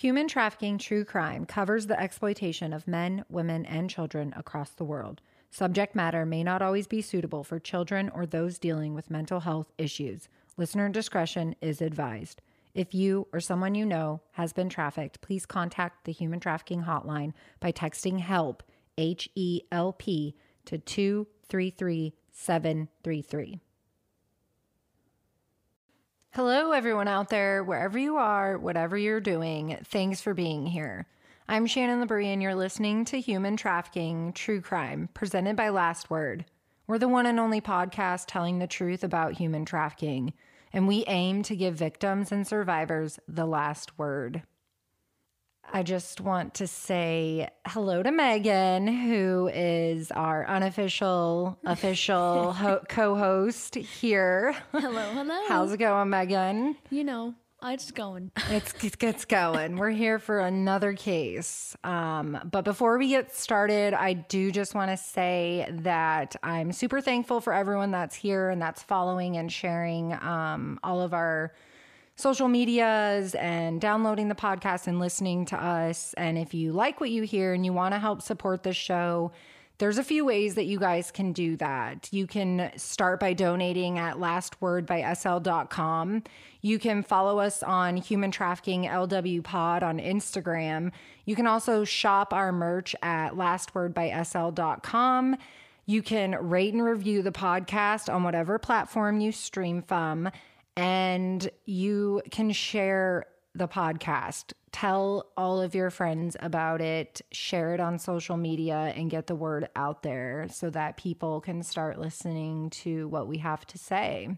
Human trafficking true crime covers the exploitation of men, women, and children across the world. Subject matter may not always be suitable for children or those dealing with mental health issues. Listener discretion is advised. If you or someone you know has been trafficked, please contact the Human Trafficking Hotline by texting HELP, H E L P, to 233 733. Hello, everyone out there, wherever you are, whatever you're doing, thanks for being here. I'm Shannon LeBrie, and you're listening to Human Trafficking True Crime, presented by Last Word. We're the one and only podcast telling the truth about human trafficking, and we aim to give victims and survivors the last word. I just want to say hello to Megan, who is our unofficial, official ho- co host here. Hello, hello. How's it going, Megan? You know, it's going. It's it's going. We're here for another case. Um, but before we get started, I do just want to say that I'm super thankful for everyone that's here and that's following and sharing um, all of our social medias and downloading the podcast and listening to us. And if you like what you hear and you want to help support the show, there's a few ways that you guys can do that. You can start by donating at lastwordbysl.com. You can follow us on Human Trafficking LW Pod on Instagram. You can also shop our merch at lastwordbysl.com. You can rate and review the podcast on whatever platform you stream from and you can share the podcast. Tell all of your friends about it, share it on social media, and get the word out there so that people can start listening to what we have to say.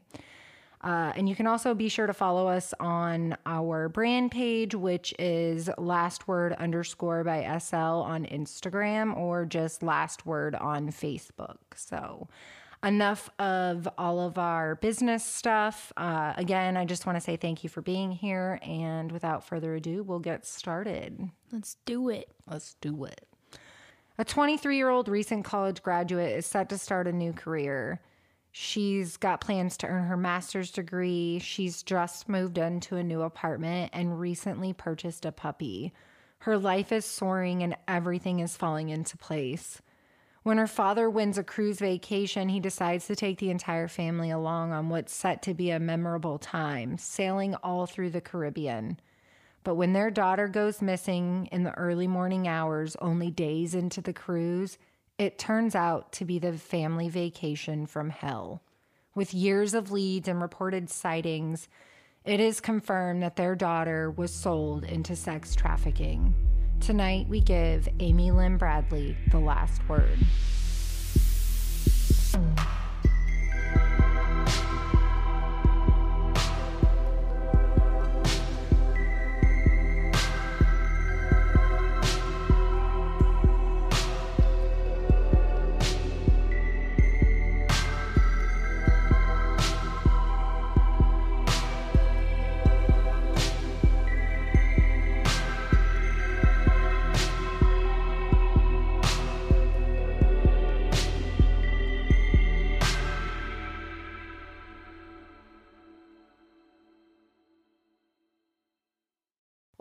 Uh, and you can also be sure to follow us on our brand page, which is last word underscore by SL on Instagram or just last word on Facebook. So, enough of all of our business stuff. Uh, again, I just want to say thank you for being here. And without further ado, we'll get started. Let's do it. Let's do it. A 23 year old recent college graduate is set to start a new career. She's got plans to earn her master's degree. She's just moved into a new apartment and recently purchased a puppy. Her life is soaring and everything is falling into place. When her father wins a cruise vacation, he decides to take the entire family along on what's set to be a memorable time, sailing all through the Caribbean. But when their daughter goes missing in the early morning hours, only days into the cruise, it turns out to be the family vacation from hell. With years of leads and reported sightings, it is confirmed that their daughter was sold into sex trafficking. Tonight, we give Amy Lynn Bradley the last word.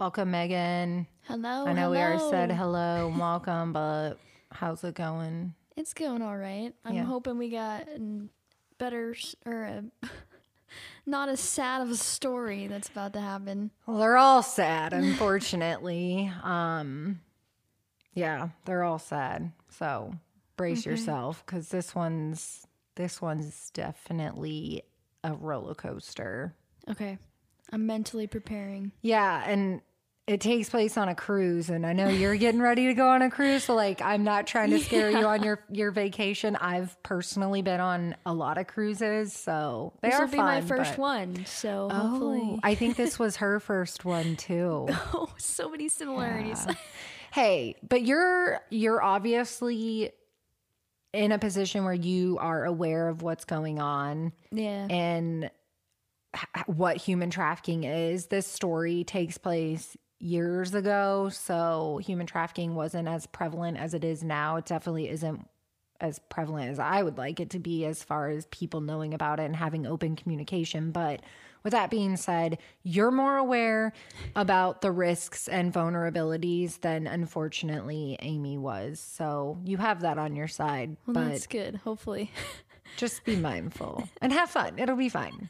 Welcome, Megan. Hello. I know we already said hello and welcome, but how's it going? It's going all right. I'm Yeah. hoping we got better or a not as sad of a story that's about to happen. Well, they're all sad, unfortunately. um, yeah, they're all sad. So brace yourself because this one's this one's definitely a roller coaster. Okay. I'm mentally preparing. Yeah, and it takes place on a cruise, and I know you're getting ready to go on a cruise. So, like, I'm not trying to scare you on your your vacation. I've personally been on a lot of cruises, so they This are will be my first but- one, so Oh, hopefully. I think this was her first one too. Oh, so many similarities. hey, but you're you're obviously in a position where you are aware of what's going on yeah. and what human trafficking is. This story takes place years ago, so human trafficking wasn't as prevalent as it is now. It definitely isn't as prevalent as I would like it to be as far as people knowing about it and having open communication, but with that being said, you're more aware about the risks and vulnerabilities than unfortunately Amy was. So you have that on your side. Well, but that's good. Hopefully. just be mindful and have fun. It'll be fine.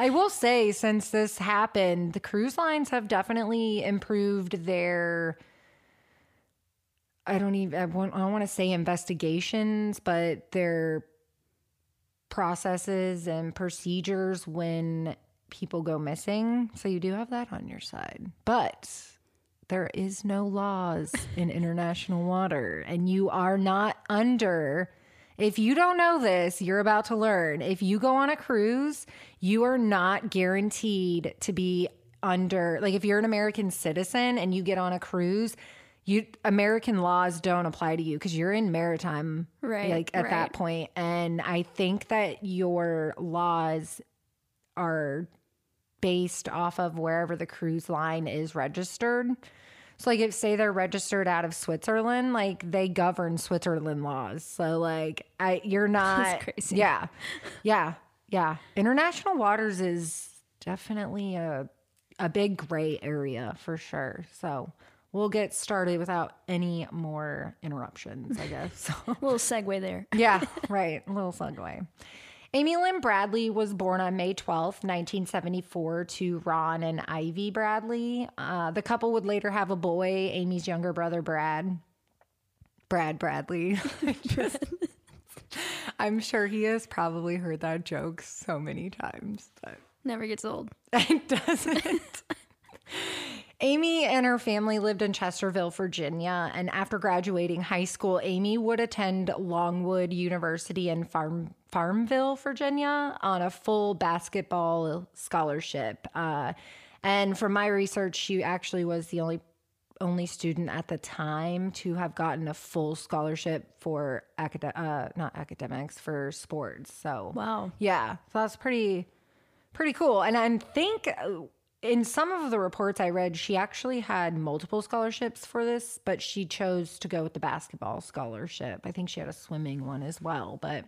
I will say, since this happened, the cruise lines have definitely improved their. I don't even. I, I don't want to say investigations, but their processes and procedures when people go missing. So you do have that on your side, but there is no laws in international water, and you are not under if you don't know this, you're about to learn. If you go on a cruise, you are not guaranteed to be under, like, if you're an American citizen and you get on a cruise, you American laws don't apply to you because you're in maritime, Right, Like at right. that point, and I think that your laws are based off of wherever the cruise line is registered. So like if say they're registered out of Switzerland, like they govern Switzerland laws. So like I you're not crazy. Yeah. Yeah. Yeah. International waters is definitely a a big gray area for sure. So we'll get started without any more interruptions, I guess. So little segue there. yeah, right. A little segue. Amy Lynn Bradley was born on May 12th, 1974, to Ron and Ivy Bradley. Uh, the couple would later have a boy, Amy's younger brother, Brad. Brad Bradley. I'm sure he has probably heard that joke so many times, but Never gets old. it doesn't. Amy and her family lived in Chesterville, Virginia, and after graduating high school, Amy would attend Longwood University in Farm Farmville, Virginia, on a full basketball scholarship. Uh, and from my research, she actually was the only only student at the time to have gotten a full scholarship for acad- uh, not academics for sports. So Wow. yeah, so that's pretty pretty cool. And I think uh, in some of the reports I read, she actually had multiple scholarships for this, but she chose to go with the basketball scholarship. I think she had a swimming one as well. But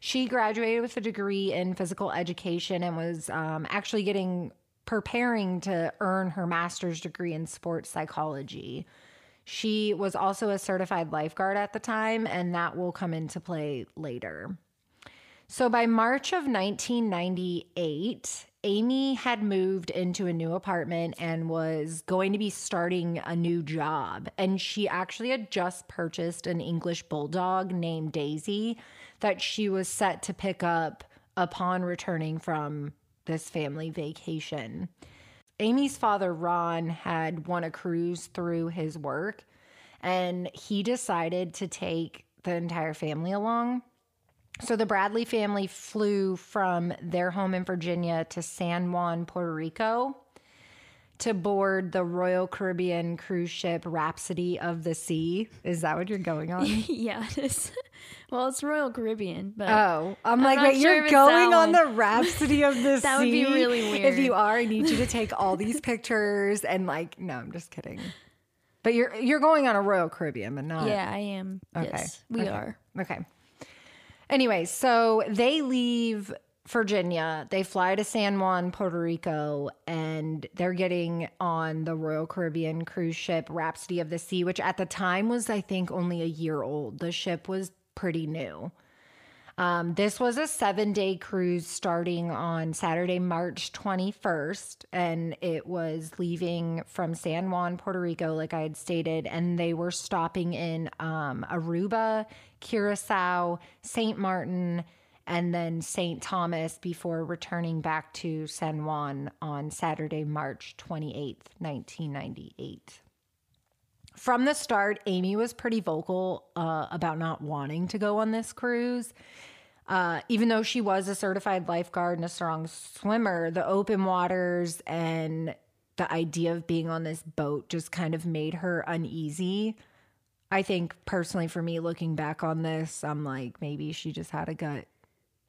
she graduated with a degree in physical education and was um, actually getting preparing to earn her master's degree in sports psychology. She was also a certified lifeguard at the time, and that will come into play later. So by March of 1998, Amy had moved into a new apartment and was going to be starting a new job. And she actually had just purchased an English bulldog named Daisy that she was set to pick up upon returning from this family vacation. Amy's father, Ron, had won a cruise through his work, and he decided to take the entire family along. So the Bradley family flew from their home in Virginia to San Juan, Puerto Rico to board the Royal Caribbean cruise ship Rhapsody of the Sea. Is that what you're going on? yeah, it is. Well, it's Royal Caribbean, but Oh, I'm, like, wait, sure you're going on the Rhapsody of the Sea? That would be really weird. If you are, I need you to take all these pictures and like, no, I'm just kidding. But you're you're going on a Royal Caribbean, but not yeah, I am. Yes, we Okay. are. Okay. Anyway, so they leave Virginia. They fly to San Juan, Puerto Rico, and they're getting on the Royal Caribbean cruise ship Rhapsody of the Sea, which at the time was, I think, only a year old. The ship was pretty new. Um, this was a seven day cruise starting on Saturday, March 21st, and it was leaving from San Juan, Puerto Rico, like I had stated, and they were stopping in um, Aruba, Curacao, St. Martin, and then St. Thomas before returning back to San Juan on Saturday, March 28th, 1998 from the start, Amy was pretty vocal uh, about not wanting to go on this cruise. Uh, even though she was a certified lifeguard and a strong swimmer, the open waters and the idea of being on this boat just kind of made her uneasy. I think personally, for me, looking back on this, I'm like, maybe she just had a gut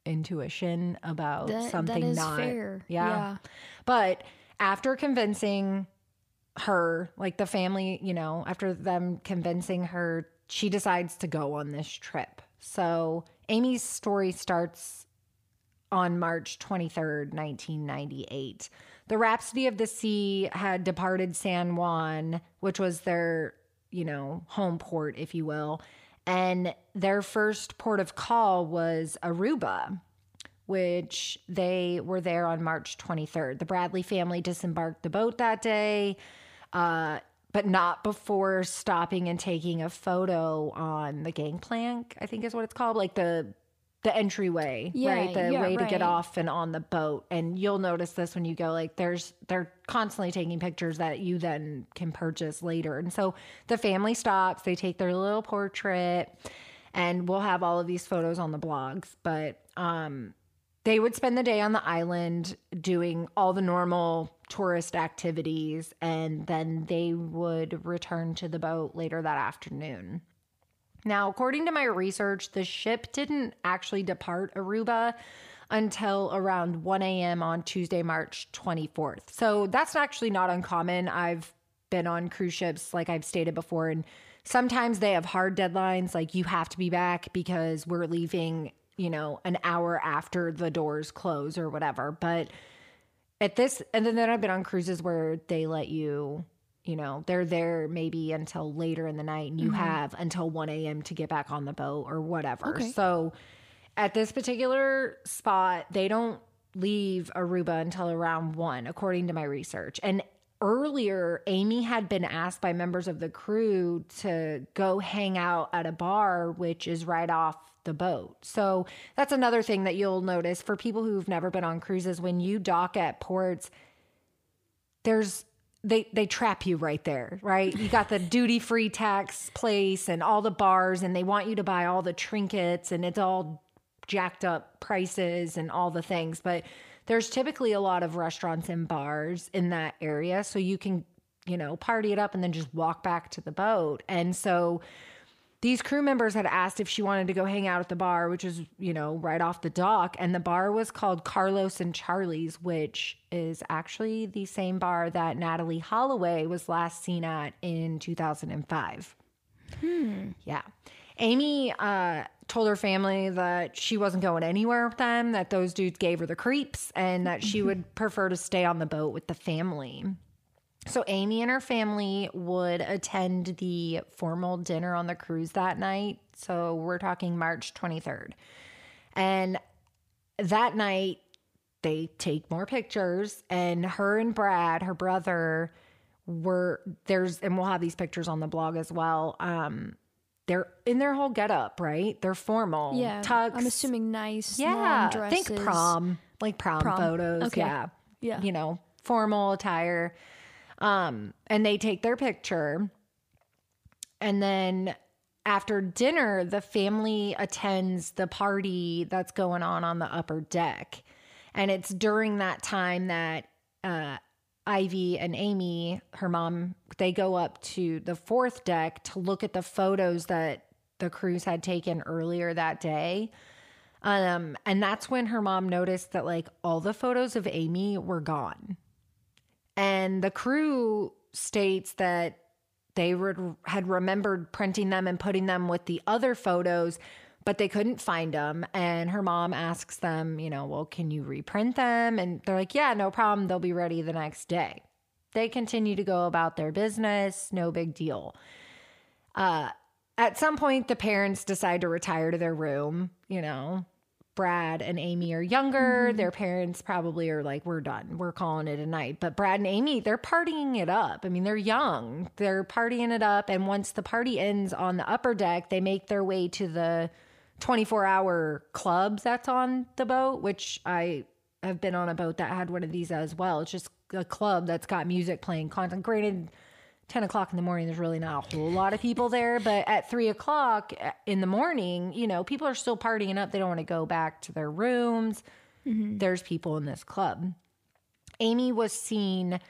intuition about That, something that not fair. yeah. yeah. But after convincing her, like the family, you know, after them convincing her, she decides to go on this trip. So Amy's story starts on March 23rd, 1998. The Rhapsody of the Sea had departed San Juan, which was their, you know, home port, if you will. And their first port of call was Aruba, which they were there on March 23rd. The Bradley family disembarked the boat that day, uh, but not before stopping and taking a photo on the gangplank, I think is what it's called, like the the entryway, Yeah, right? The yeah, way to get off and on the boat. And you'll notice this when you go, like there's they're constantly taking pictures that you then can purchase later. And so the family stops, they take their little portrait, and we'll have all of these photos on the blogs. But um they would spend the day on the island doing all the normal tourist activities and then they would return to the boat later that afternoon. Now, according to my research, the ship didn't actually depart Aruba until around 1 a.m. on Tuesday, March 24th. So that's actually not uncommon. I've been on cruise ships, like I've stated before, and sometimes they have hard deadlines, like you have to be back because we're leaving, you know, an hour after the doors close or whatever. But at this, and then then I've been on cruises where they let you you know, they're there maybe until later in the night and you mm-hmm. have until 1 a.m. to get back on the boat or whatever. Okay. So at this particular spot, they don't leave Aruba until around 1, according to my research. And earlier, Amy had been asked by members of the crew to go hang out at a bar, which is right off the boat. So that's another thing that you'll notice for people who've never been on cruises when you dock at ports there's they they trap you right there, right? You got the duty free tax place and all the bars, and they want you to buy all the trinkets, and it's all jacked up prices and all the things. But there's typically a lot of restaurants and bars in that area, so you can you know party it up and then just walk back to the boat. And so these crew members had asked if she wanted to go hang out at the bar, which is, you know, right off the dock. And the bar was called Carlos and Charlie's, which is actually the same bar that Natalee Holloway was last seen at in 2005. Yeah. Amy uh, told her family that she wasn't going anywhere with them, that those dudes gave her the creeps, and that she would prefer to stay on the boat with the family. So Amy and her family would attend the formal dinner on the cruise that night. So we're talking March 23rd. And that night they take more pictures and her and Brad, her brother, were there's and we'll have these pictures on the blog as well. Um they're in their whole getup, right? They're formal. Yeah. Tux. I'm assuming nice Yeah. long dresses. Think prom. Like prom, Prom. photos. Okay. Yeah Yeah. you know, formal attire. Um, and they take their picture. And then after dinner, the family attends the party that's going on on the upper deck. And it's during that time that uh, Ivy and Amy, her mom, they go up to the fourth deck to look at the photos that the cruise had taken earlier that day. Um, and that's when her mom noticed that like all the photos of Amy were gone. And the crew states that they re- had remembered printing them and putting them with the other photos, but they couldn't find them. And her mom asks them, you know, well, can you reprint them? And they're like, yeah, no problem. They'll be ready the next day. They continue to go about their business, no big deal. Uh, at some point, the parents decide to retire to their room. You know, Brad and Amy are younger. Mm-hmm. Their parents probably are like, we're done. We're calling it a night. But Brad and Amy, they're partying it up. I mean, they're young. They're partying it up. And once the party ends on the upper deck, they make their way to the 24 hour clubs that's on the boat, which I have been on a boat that had one of these as well. It's just a club that's got music playing content. Granted, 10 o'clock in the morning, there's really not a whole lot of people there. But at three o'clock in the morning, you know, people are still partying up. They don't want to go back to their rooms. There's people in this club. Amy was seen,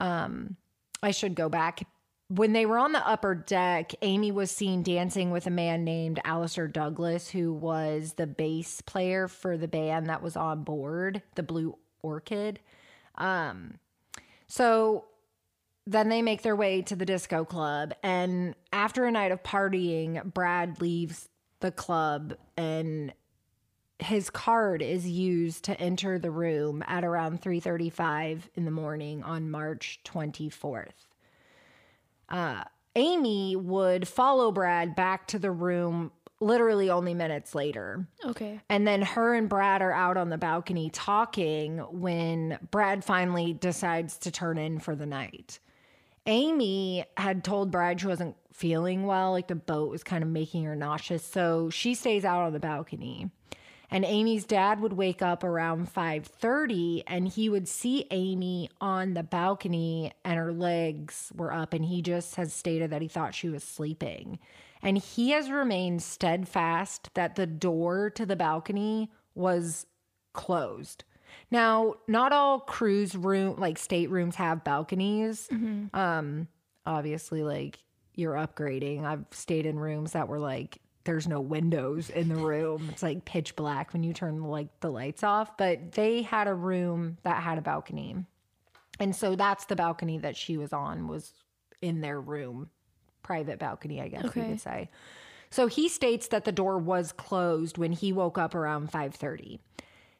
um, I should go back. When they were on the upper deck, Amy was seen dancing with a man named Alistair Douglas, who was the bass player for the band that was on board, the Blue Orchid. Um, so then they make their way to the disco club. And after a night of partying, Brad leaves the club and his card is used to enter the room at around 3:35 in the morning on March 24th. Uh, Amy would follow Brad back to the room literally only minutes later. Okay. And then her and Brad are out on the balcony talking when Brad finally decides to turn in for the night. Amy had told Brad she wasn't feeling well, like the boat was kind of making her nauseous. So she stays out on the balcony. And Amy's dad would wake up around 5:30 and he would see Amy on the balcony and her legs were up and he just has stated that he thought she was sleeping. And he has remained steadfast that the door to the balcony was closed. Now, not all cruise room like staterooms have balconies. Um obviously like you're upgrading. I've stayed in rooms that were like there's no windows in the room. It's like pitch black when you turn like the lights off, but they had a room that had a balcony. And so that's the balcony that she was on was in their room. Private balcony, I guess we Okay. could say. So he states that the door was closed when he woke up around 5:30.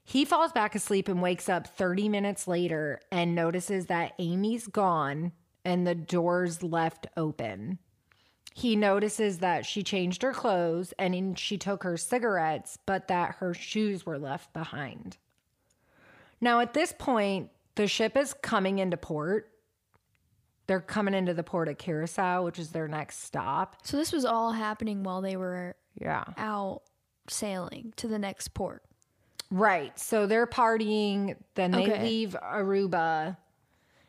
He falls back asleep and wakes up 30 minutes later and notices that Amy's gone and the door's left open. He notices that she changed her clothes and she took her cigarettes, but that her shoes were left behind. Now, at this point, the ship is coming into port. They're coming into the port of Curacao, which is their next stop. So this was all happening while they were Yeah. out sailing to the next port. Right. So they're partying, then they Okay. leave Aruba,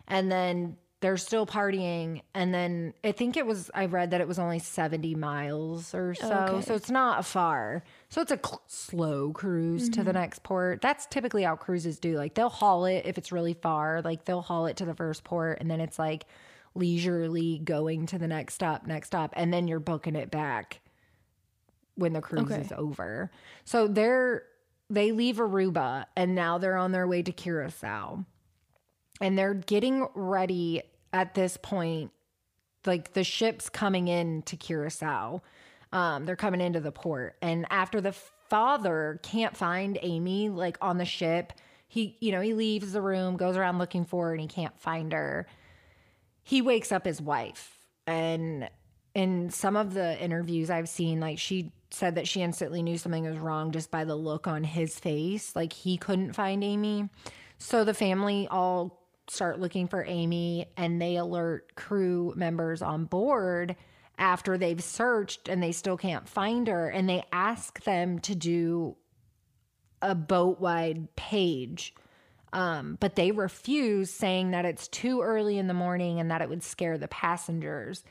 and then they're still partying. And then I think it was, I read that it was only 70 miles or so. Okay. So it's not far. So it's a cl- slow cruise to the mm-hmm. next port. That's typically how cruises do. Like they'll haul it if it's really far. Like they'll haul it to the first port, and then it's like leisurely going to the next stop, next stop. And then you're booking it back when the cruise Okay. is over. So they're they leave Aruba and now they're on their way to Curacao. And they're getting ready at this point like the ship's coming in to Curacao. Um they're coming into the port and after the father can't find Amy like on the ship, he you know, he leaves the room, goes around looking for her and he can't find her he wakes up his wife and in some of the interviews i've seen like she said that she instantly knew something was wrong just by the look on his face. Like he couldn't find amy. So the family all start looking for amy and they alert crew members on board after they've searched and they still can't find her. And they ask them to do a boat wide page. Um, but they refuse, saying that it's too early in the morning and that it would scare the passengers.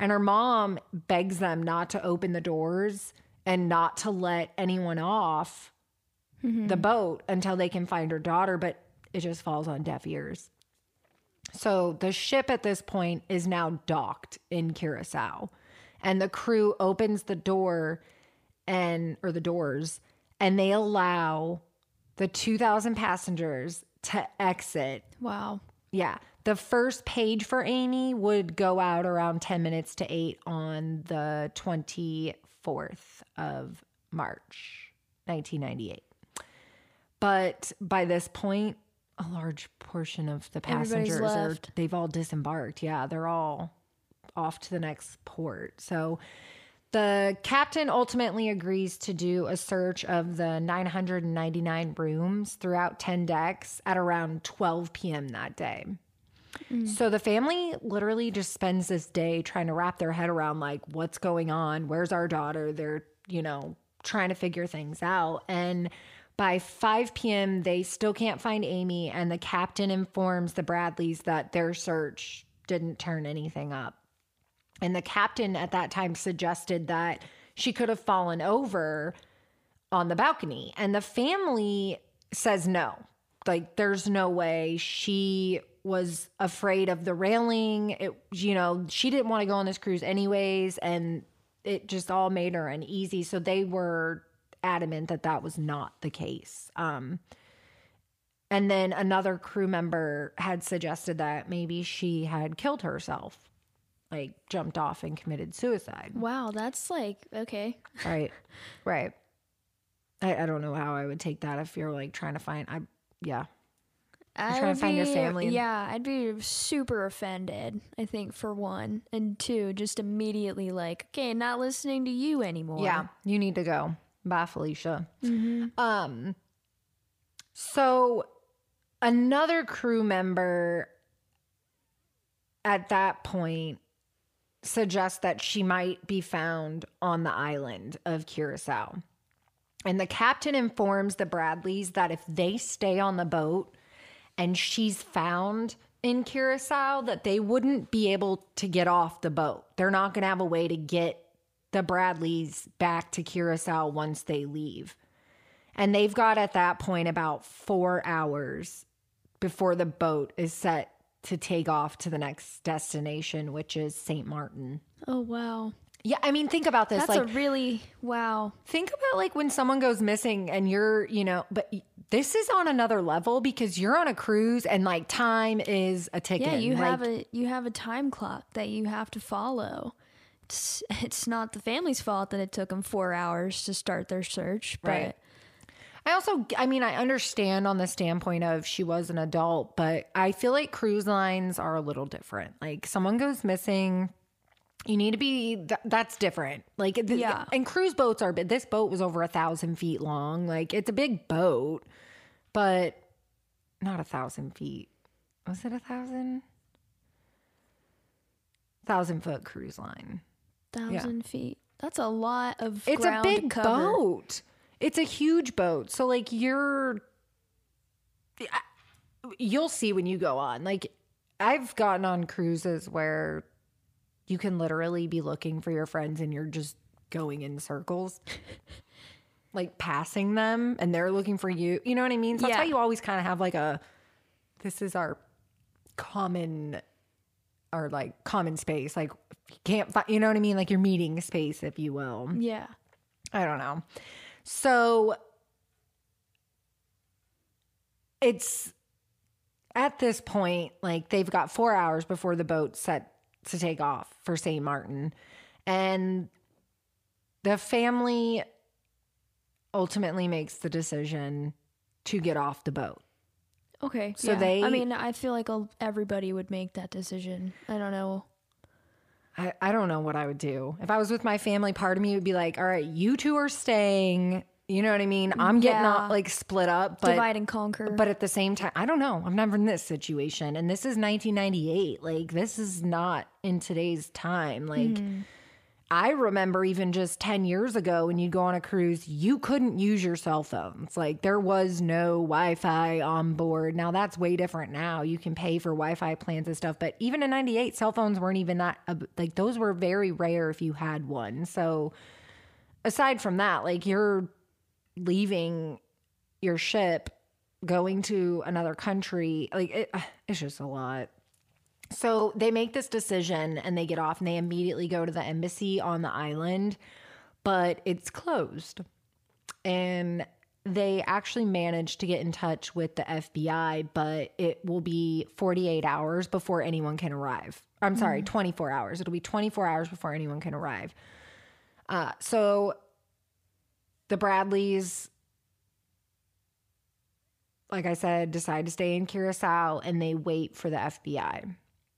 And her mom begs them not to open the doors and not to let anyone off the mm-hmm. boat until they can find her daughter, but it just falls on deaf ears. So the ship at this point is now docked in Curacao, and the crew opens the door and or the doors, and they allow the 2,000 passengers to exit. Wow. Yeah. The first page for Amy would go out around 10 minutes to 8 on the 24th of March, 1998. But by this point, a large portion of the passengers are they've all disembarked. Yeah, they're all off to the next port. So the captain ultimately agrees to do a search of the 999 rooms throughout 10 decks at around 12 p.m. that day. Mm. So the family literally just spends this day trying to wrap their head around like what's going on, where's our daughter? They're, you know, trying to figure things out and by 5 p.m., they still can't find Amy, and the captain informs the Bradleys that their search didn't turn anything up. And the captain at that time suggested that she could have fallen over on the balcony. And the family says no. Like, there's no way. She was afraid of the railing. It, you know, she didn't want to go on this cruise anyways. And it just all made her uneasy. So they were adamant that that was not the case. Um, and then another crew member had suggested that maybe she had killed herself, like jumped off and committed suicide. Wow, that's like okay. Right. Right. I, I don't know how I would take that if you're like trying to find. I yeah. I'd trying to find your be- family. Yeah, I'd be super offended, I think, for one. And two, just immediately like, okay, not listening to you anymore. Yeah, you need to go. Bye, Felicia. Um, so another crew member at that point suggests that she might be found on the island of Curacao. And the captain informs the Bradleys that if they stay on the boat and she's found in Curacao, that they wouldn't be able to get off the boat. They're not going to have a way to get the Bradleys back to Curacao once they leave. And they've got at that point about four hours before the boat is set to take off to the next destination, which is St. Martin. Oh, wow. Yeah, I mean, think about this. That's like, a really, wow. think about like when someone goes missing and you're, you know, but this is on another level because you're on a cruise and like time is a ticket. Yeah, you Like, have a you have a time clock that you have to follow. It's it's not the family's fault that it took them four hours to start their search, but Right. I also, I mean, I understand on the standpoint of she was an adult, but I feel like cruise lines are a little different. Like someone goes missing, you need to be, th- that's different. Like, th- Yeah. and cruise boats are, big. this boat was over a thousand feet long. Like, it's a big boat, but not a thousand feet. Was it a thousand? Thousand foot cruise line. thousand feet. That's a lot of. It's a big boat. It's a huge boat. So like you're you'll see when you go on. Like I've gotten on cruises where you can literally be looking for your friends and you're just going in circles. like passing them and they're looking for you. You know what I mean? So that's Yeah. why you always kind of have like a this is our common or like common space. Like you can't find, you know what I mean? Like your meeting space, if you will. Yeah. I don't know. So it's at this point, like they've got four hours before the boat set to take off for St. Martin. And the family ultimately makes the decision to get off the boat. Okay. So yeah. they- I mean, I feel like everybody would make that decision. I don't know. I, I don't know what I would do. If I was with my family, part of me would be like, all right, you two are staying. You know what I mean? Mm, I'm getting Yeah. all like split up, but Divide and conquer. But at the same time, I don't know. I'm never in this situation. And this is 1998. Like, this is not in today's time. Like, hmm. I remember even just 10 years ago when you'd go on a cruise, you couldn't use your cell phones. Like, there was no Wi Fi on board. Now, that's way different now. You can pay for Wi Fi plans and stuff. But even in 98, cell phones weren't even that, like, those were very rare if you had one. So, aside from that, like, you're leaving your ship going to another country like it, it's just a lot. So they make this decision and they get off and they immediately go to the embassy on the island but it's closed. And they actually managed to get in touch with the FBI but it will be 48 hours before anyone can arrive. I'm sorry 24 hours. It'll be 24 hours before anyone can arrive. Uh, so the Bradleys like I said, decide to stay in Curacao and they wait for the FBI.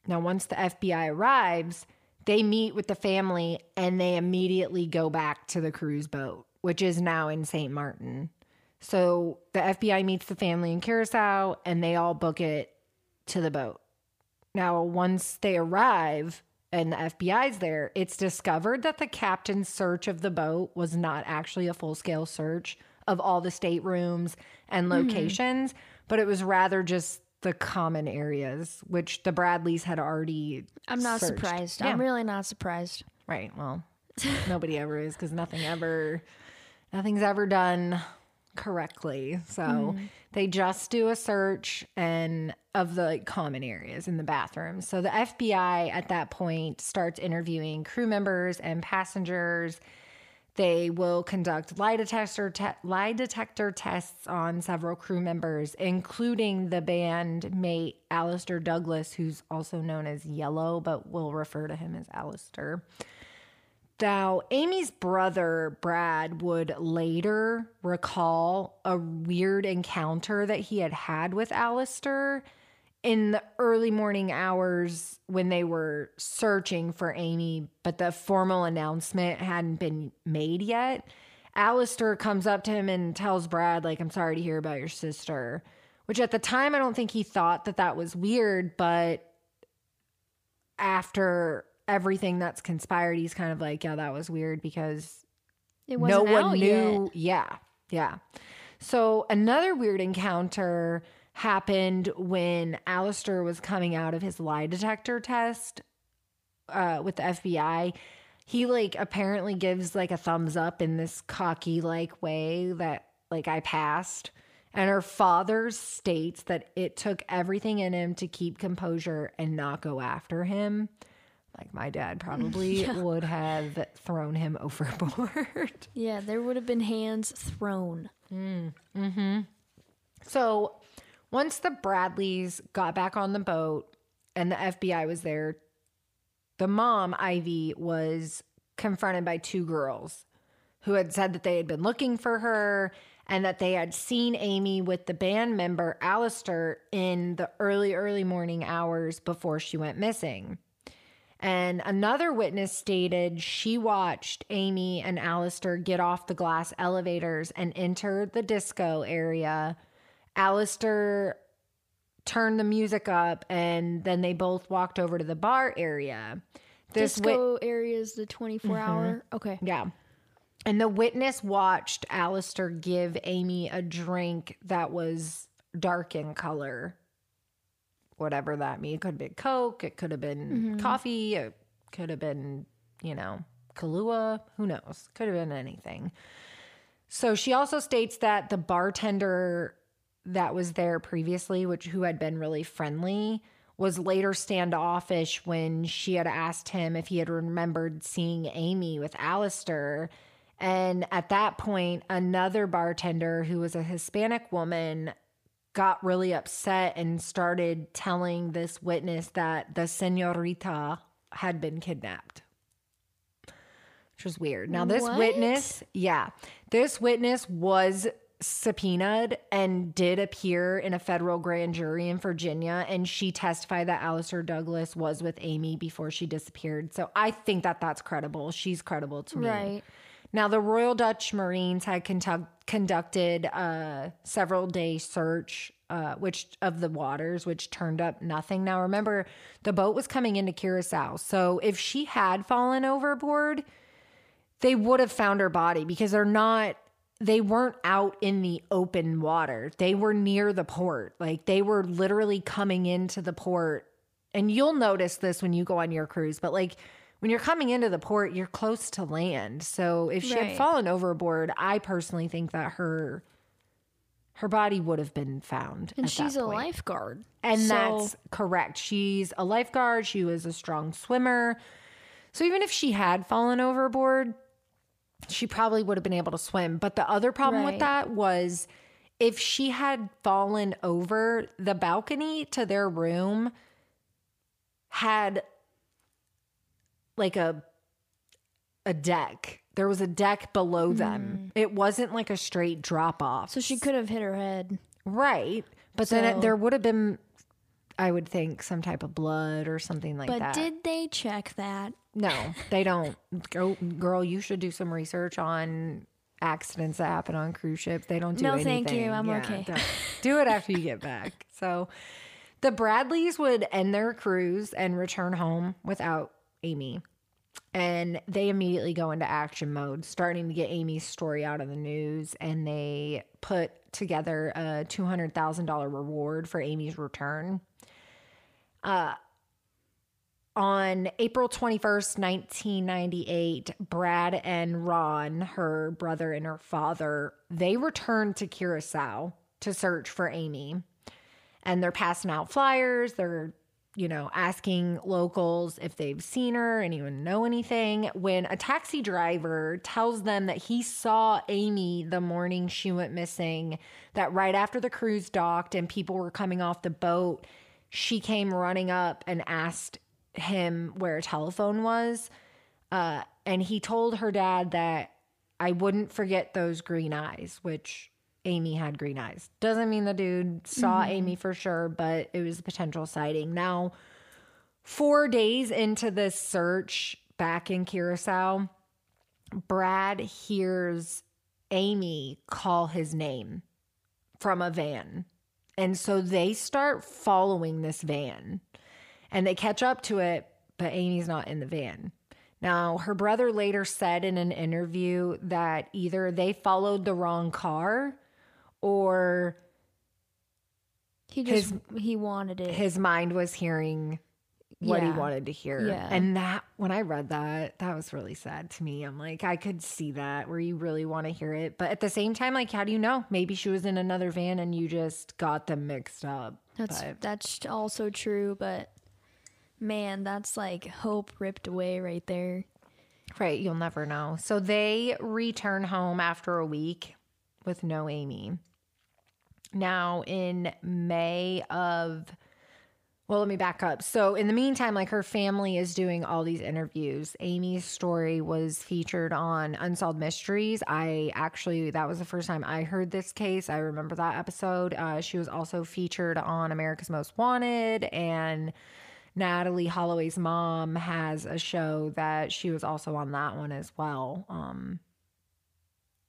Now, once the FBI arrives, they meet with the family and they immediately go back to the cruise boat, which is now in St. Martin. So the FBI meets the family in Curacao and they all book it to the boat. Now, once they arrive and the FBI's there, it's discovered that the captain's search of the boat was not actually a full scale search of all the staterooms and hmm. locations, but it was rather just the common areas, which the Bradleys had already. I'm not searched. surprised. Yeah. I'm really not surprised. Right. Well, nobody ever is because nothing ever, nothing's ever done correctly. So hmm. They just do a search and of the like, common areas in the bathroom. So the FBI at that point starts interviewing crew members and passengers. They will conduct lie detector te- lie detector tests on several crew members, including the band mate Alistair Douglas, who's also known as Yellow, but we'll refer to him as Alistair. Now, Amy's brother, Brad, would later recall a weird encounter that he had had with Alistair in the early morning hours when they were searching for Amy, but the formal announcement hadn't been made yet. Alistair comes up to him and tells Brad, like, I'm sorry to hear about your sister, which at the time I don't think he thought that that was weird, but after everything that's conspired, he's kind of like, yeah, that was weird because It no wasn't one out knew. yet. Yeah, yeah. So another weird encounter happened when Alistair was coming out of his lie detector test uh, with the FBI. He like apparently gives like a thumbs up in this cocky like way that like I passed. And her father states that it took everything in him to keep composure and not go after him. Like my dad probably would have thrown him overboard. Yeah, there would have been hands thrown. Mm, mm-hmm. So once the Bradleys got back on the boat and the FBI was there, the mom, Ivy, was confronted by two girls who had said that they had been looking for her and that they had seen Amy with the band member Alistair in the early, early morning hours before she went missing. And another witness stated she watched Amy and Alistair get off the glass elevators and enter the disco area. Alistair turned the music up and then they both walked over to the bar area. This wit- Disco area is the 24 mm-hmm. hour. Okay. yeah. And the witness watched Alistair give Amy a drink that was dark in color. Whatever that means. It could have been Coke, it could have been mm-hmm. coffee, it could have been, you know, Kahlua. Who knows? Could have been anything. So she also states that the bartender that was there previously, which who had been really friendly, was later standoffish when she had asked him if he had remembered seeing Amy with Alistair. And at that point, another bartender who was a Hispanic woman got really upset and started telling this witness that the senorita had been kidnapped. Which was weird. Now, this What? witness, yeah, this witness was subpoenaed and did appear in a federal grand jury in Virginia. And she testified that Alistair Douglas was with Amy before she disappeared. So I think that that's credible. She's credible to me. Right. Now, the Royal Dutch Marines had conduct- conducted a several day search, uh, which of the waters, which turned up nothing. Now, remember, the boat was coming into Curacao, so if she had fallen overboard, they would have found her body because they're not. They weren't out in the open water. They were near the port. Like they were literally coming into the port. And you'll notice this when you go on your cruise, but like when you're coming into the port, you're close to land. So if she had fallen overboard, I personally think that her her body would have been found. And she's a lifeguard. And So- that's correct. She's a lifeguard. She was a strong swimmer. So even if she had fallen overboard, she probably would have been able to swim. But the other problem with that was if she had fallen over, the balcony to their room had like a a deck. There was a deck below them. Mm. It wasn't like a straight drop off. So she could have hit her head. Right. But then it, there would have been, I would think, some type of blood or something like But that. But did they check that? no, they don't. Go, girl, you should do some research on accidents that happen on cruise ships. They don't do anything. No, anything. thank you. I'm Yeah, okay. do it after you get back. So the Bradleys would end their cruise and return home without Amy. And they immediately go into action mode, starting to get Amy's story out of the news. And they put together a $200,000 reward for Amy's return. Uh, on April 21st, 1998, Brad and Ron, her brother and her father, they returned to Curacao to search for Amy. And they're passing out flyers. They're, you know, asking locals if they've seen her, anyone know anything. When a taxi driver tells them that he saw Amy the morning she went missing, that right after the cruise docked and people were coming off the boat, she came running up and asked him where a telephone was. Uh, and he told her dad that I wouldn't forget those green eyes, which Amy had green eyes. Doesn't mean the dude saw mm-hmm. Amy for sure, but it was a potential sighting. Now, four days into this search back in Curacao, Brad hears Amy call his name from a van. And so they start following this van and they catch up to it, but Amy's not in the van. Now, her brother later said in an interview that either they followed the wrong car or He just his, he wanted it. his mind was hearing what he wanted to hear. Yeah. And that, when I read that, that was really sad to me. I'm like, I could see that where you really want to hear it. But at the same time, like, how do you know? Maybe she was in another van and you just got them mixed up. That's But- that's also true, but man, that's like hope ripped away right there. Right, you'll never know. So they return home after a week with no Amy. Now, in May of, well, let me back up. So, in the meantime, like her family is doing all these interviews. Amy's story was featured on Unsolved Mysteries. I actually, that was the first time I heard this case. I remember that episode. Uh, she was also featured on America's Most Wanted and Natalee Holloway's mom has a show that she was also on that one as well. Um,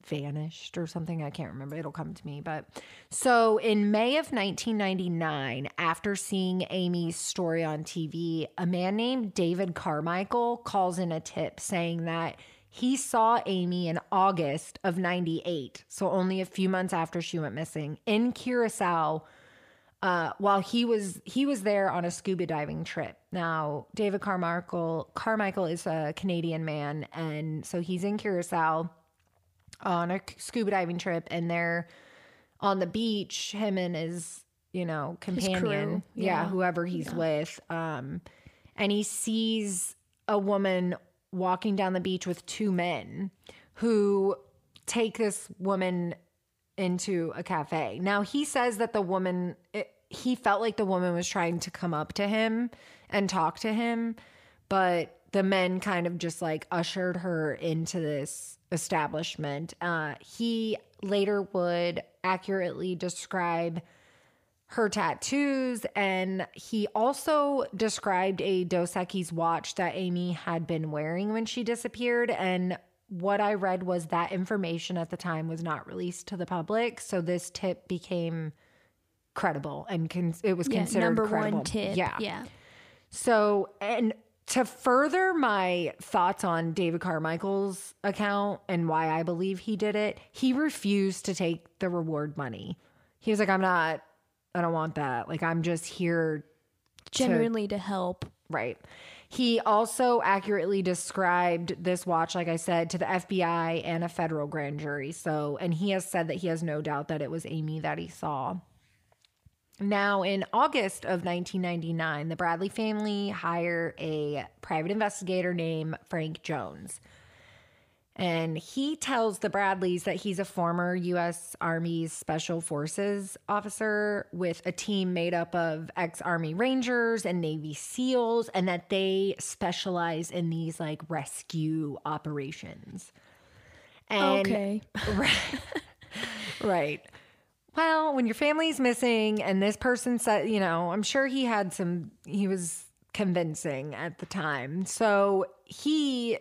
vanished or something. I can't remember. It'll come to me. But so in May of 1999, after seeing Amy's story on TV, a man named David Carmichael calls in a tip saying that he saw Amy in August of 98. So only a few months after she went missing in Curacao uh, while he was he was there on a scuba diving trip. Now, David Carmichael Carmichael is a Canadian man, and so he's in Curacao on a scuba diving trip, and they're on the beach. Him and his you know companion, yeah, yeah. whoever he's with, um, and he sees a woman walking down the beach with two men who take this woman into a cafe. Now he says that the woman it, he felt like the woman was trying to come up to him and talk to him, but the men kind of just like ushered her into this establishment. Uh, he later would accurately describe her tattoos and he also described a Dos Equis watch that Amy had been wearing when she disappeared and what I read was that information at the time was not released to the public so this tip became credible and con- it was Yeah, considered number credible. one tip. Yeah. Yeah. So, and to further my thoughts on David Carmichael's account and why I believe he did it, he refused to take the reward money. He was like, I'm not, I don't want that. Like, I'm just here. Genuinely to help. Right. He also accurately described this watch, like I said, to the FBI and a federal grand jury. So, and he has said that he has no doubt that it was Amy that he saw. Now, in August of 1999, the Bradley family hire a private investigator named Frank Jones. And he tells the Bradleys that he's a former U.S. Army's Special Forces officer with a team made up of ex Army Rangers and Navy SEALs, and that they specialize in these like rescue operations. And okay. Right. right. Well, when your family's missing and this person said, you know, I'm sure he had some, he was convincing at the time. So he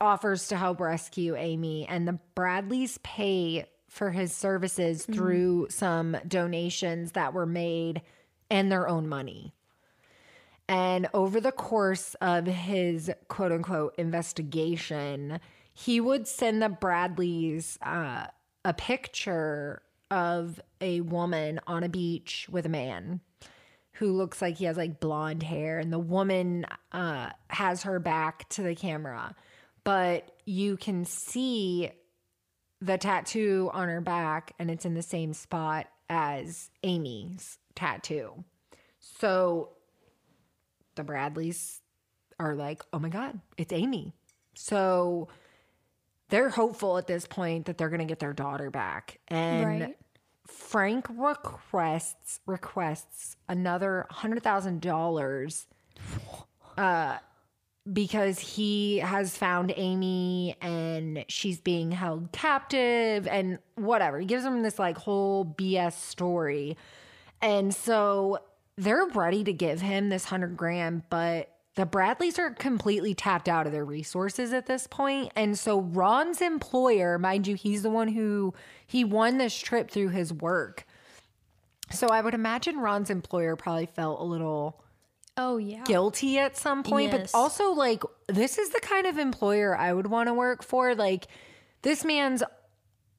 offers to help rescue Amy, and the Bradleys pay for his services through some donations that were made and their own money. And over the course of his quote unquote investigation, he would send the Bradleys uh, a picture of a woman on a beach with a man who looks like he has like blonde hair, and the woman uh, has her back to the camera, but you can see the tattoo on her back, and it's in the same spot as Amy's tattoo. So the Bradleys are like, oh my God, it's Amy. So they're hopeful at this point that they're going to get their daughter back. And Right. Frank requests requests another hundred thousand dollars uh because he has found Amy and she's being held captive and whatever. He gives him this like whole BS story. And so they're ready to give him this hundred grand, but the Bradleys are completely tapped out of their resources at this point. And so Ron's employer, mind you, he's the one who he won this trip through his work. So I would imagine Ron's employer probably felt a little Oh yeah. guilty at some point, Yes. but also like this is the kind of employer I would want to work for. Like this man's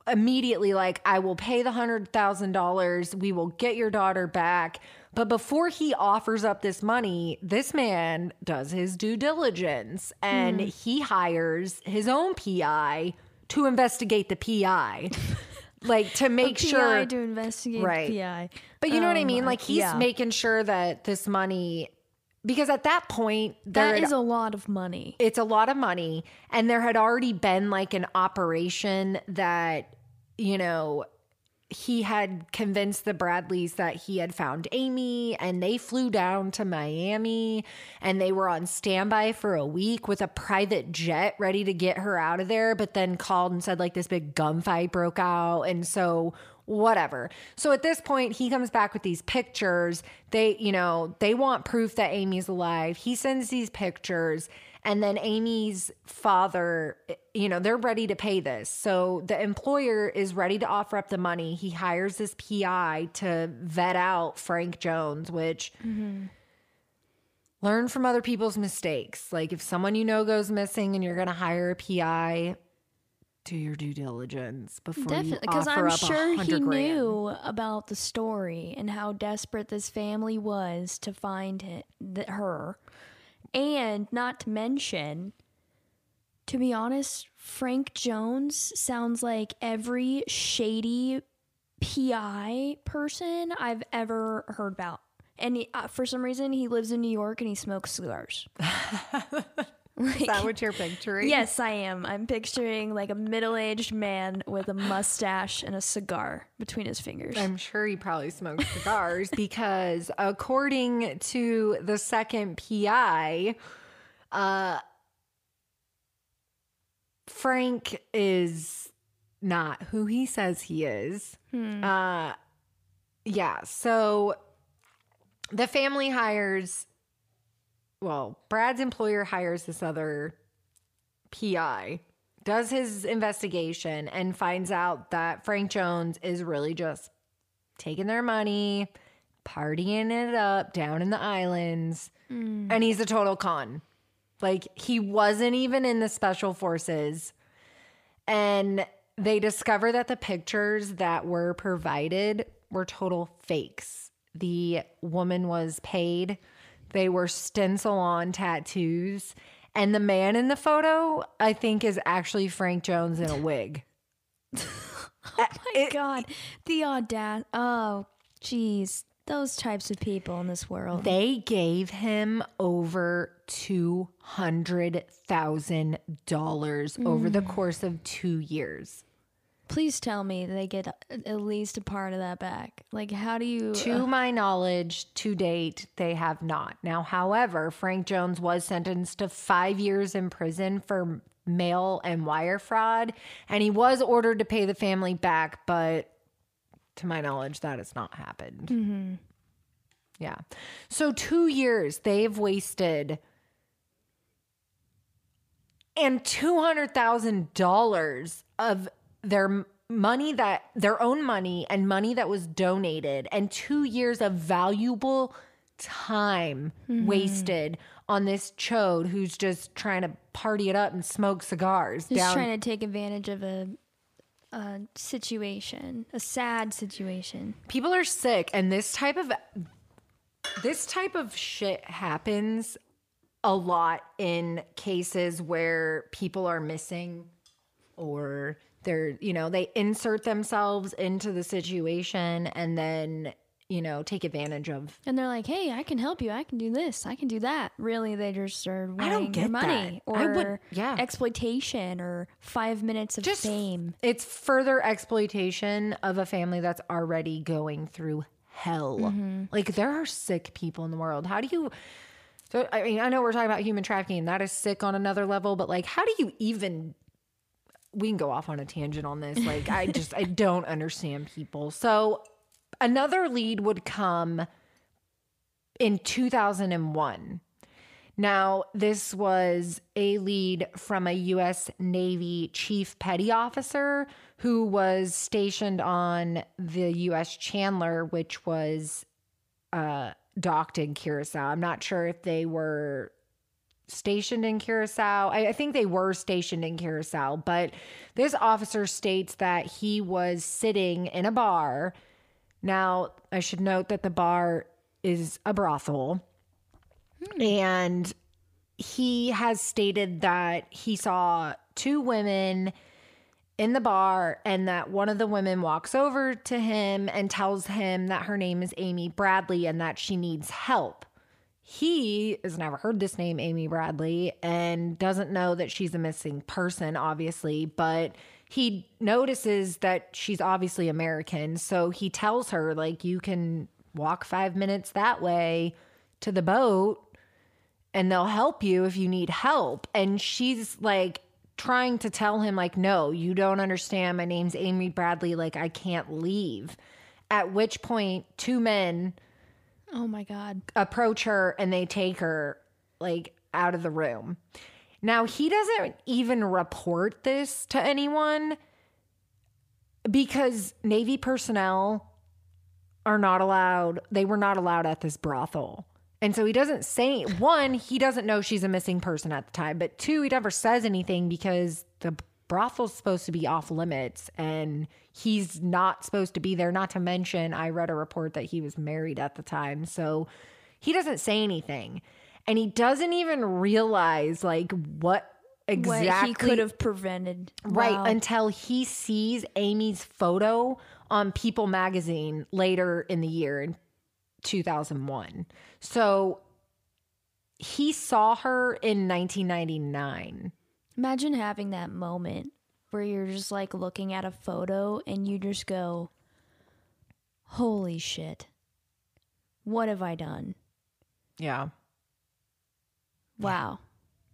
immediately like, I will pay the hundred thousand dollars. We will get your daughter back. But before he offers up this money, this man does his due diligence and hmm. he hires his own PI to investigate the PI. like to make PI sure to investigate Right. PI. but you know what I Oh mean? Like he's yeah. making sure that this money, because at that point, there That had- is a lot of money. it's a lot of money, and there had already been like an operation that you know he had convinced the Bradleys that he had found Amy, and they flew down to Miami, and they were on standby for a week with a private jet ready to get her out of there. But then called and said like this big gunfight broke out, and so whatever. So at this point, he comes back with these pictures. They, you know, they want proof that Amy's alive. He sends these pictures. And then Amy's father, you know, they're ready to pay this. So the employer is ready to offer up the money. He hires this PI to vet out Frank Jones, which learn from other people's mistakes. Like if someone you know goes missing and you're going to hire a PI, do your due diligence before Definitely, you because offer I'm up sure he grand. knew about the story and how desperate this family was to find hi- th- her, and not to mention, to be honest, Frank Jones sounds like every shady PI person I've ever heard about. And he, uh, for some reason, he lives in New York and he smokes cigars. Is that what you're picturing? Yes, I am. I'm picturing like a middle aged man with a mustache and a cigar between his fingers. I'm sure he probably smokes cigars because, according to the second PI, uh, Frank is not who he says he is. Uh, yeah. So the family hires, well, Brad's employer hires this other PI, does his investigation, and finds out that Frank Jones is really just taking their money, partying it up down in the islands, hmm. and he's a total con. Like, he wasn't even in the special forces. And they discover that the pictures that were provided were total fakes. The woman was paid, they were stencil on tattoos. And the man in the photo, I think, is actually Frank Jones in a wig. Oh my God, the audac! Oh, jeez, those types of people in this world. They gave him over $200,000 over the mm. course of two years. Please tell me they get at least a part of that back. Like, how do you? To uh, my knowledge, to date, they have not. Now, however, Frank Jones was sentenced to five years in prison for mail and wire fraud, and he was ordered to pay the family back, but to my knowledge, that has not happened. Mm-hmm. Yeah. So, two years they've wasted. And $200,000 of their money that their own money and money that was donated and 2 years of valuable time mm-hmm. wasted on this chode who's just trying to party it up and smoke cigars Just down trying to take advantage of a, a situation, a sad situation. people are sick and this type of this type of shit happens a lot in cases where people are missing or they're you know they insert themselves into the situation and then you know take advantage of And they're like, "Hey, I can help you. I can do this. I can do that." Really, they just are i don't get money that. Or would- yeah. exploitation or five minutes of just fame. it's further exploitation of a family that's already going through hell Mm-hmm. like there are sick people in the world how do you So, I mean, I know we're talking about human trafficking, and that is sick on another level, but like, how do you even? We can go off on a tangent on this. Like, I just, I don't understand people. So, another lead would come in 2001. Now, this was a lead from a U.S. Navy chief petty officer who was stationed on the U.S. Chandler, which was uh, docked in Curacao. I'm not sure if they were stationed in Curacao. I, I, think they were stationed in Curacao, but this officer states that he was sitting in a bar. Now, I should note that the bar is a brothel. Hmm. And he has stated that he saw two women in the bar and that one of the women walks over to him and tells him that her name is Amy Bradley and that she needs help. He has never heard this name, Amy Bradley, and doesn't know that she's a missing person, obviously, but he notices that she's obviously American. So he tells her, like, you can walk five minutes that way to the boat and they'll help you if you need help. And she's like, trying to tell him like no you don't understand my name's amy bradley like i can't leave at which point two men oh my god. approach her and they take her like out of the room. Now he doesn't even report this to anyone because navy personnel are not allowed they were not allowed at this brothel. And so he doesn't say one, he doesn't know she's a missing person at the time, but two, he never says anything because the brothel's supposed to be off limits and he's not supposed to be there. Not to mention, I read a report that he was married at the time. So he doesn't say anything. And he doesn't even realize like what exactly what he could have prevented. Right. Wow. Until he sees Amy's photo on People magazine later in the year in 2001. So he saw her in 1999. Imagine having that moment where you're just like looking at a photo and you just go, Holy shit. What have I done? Yeah. Wow.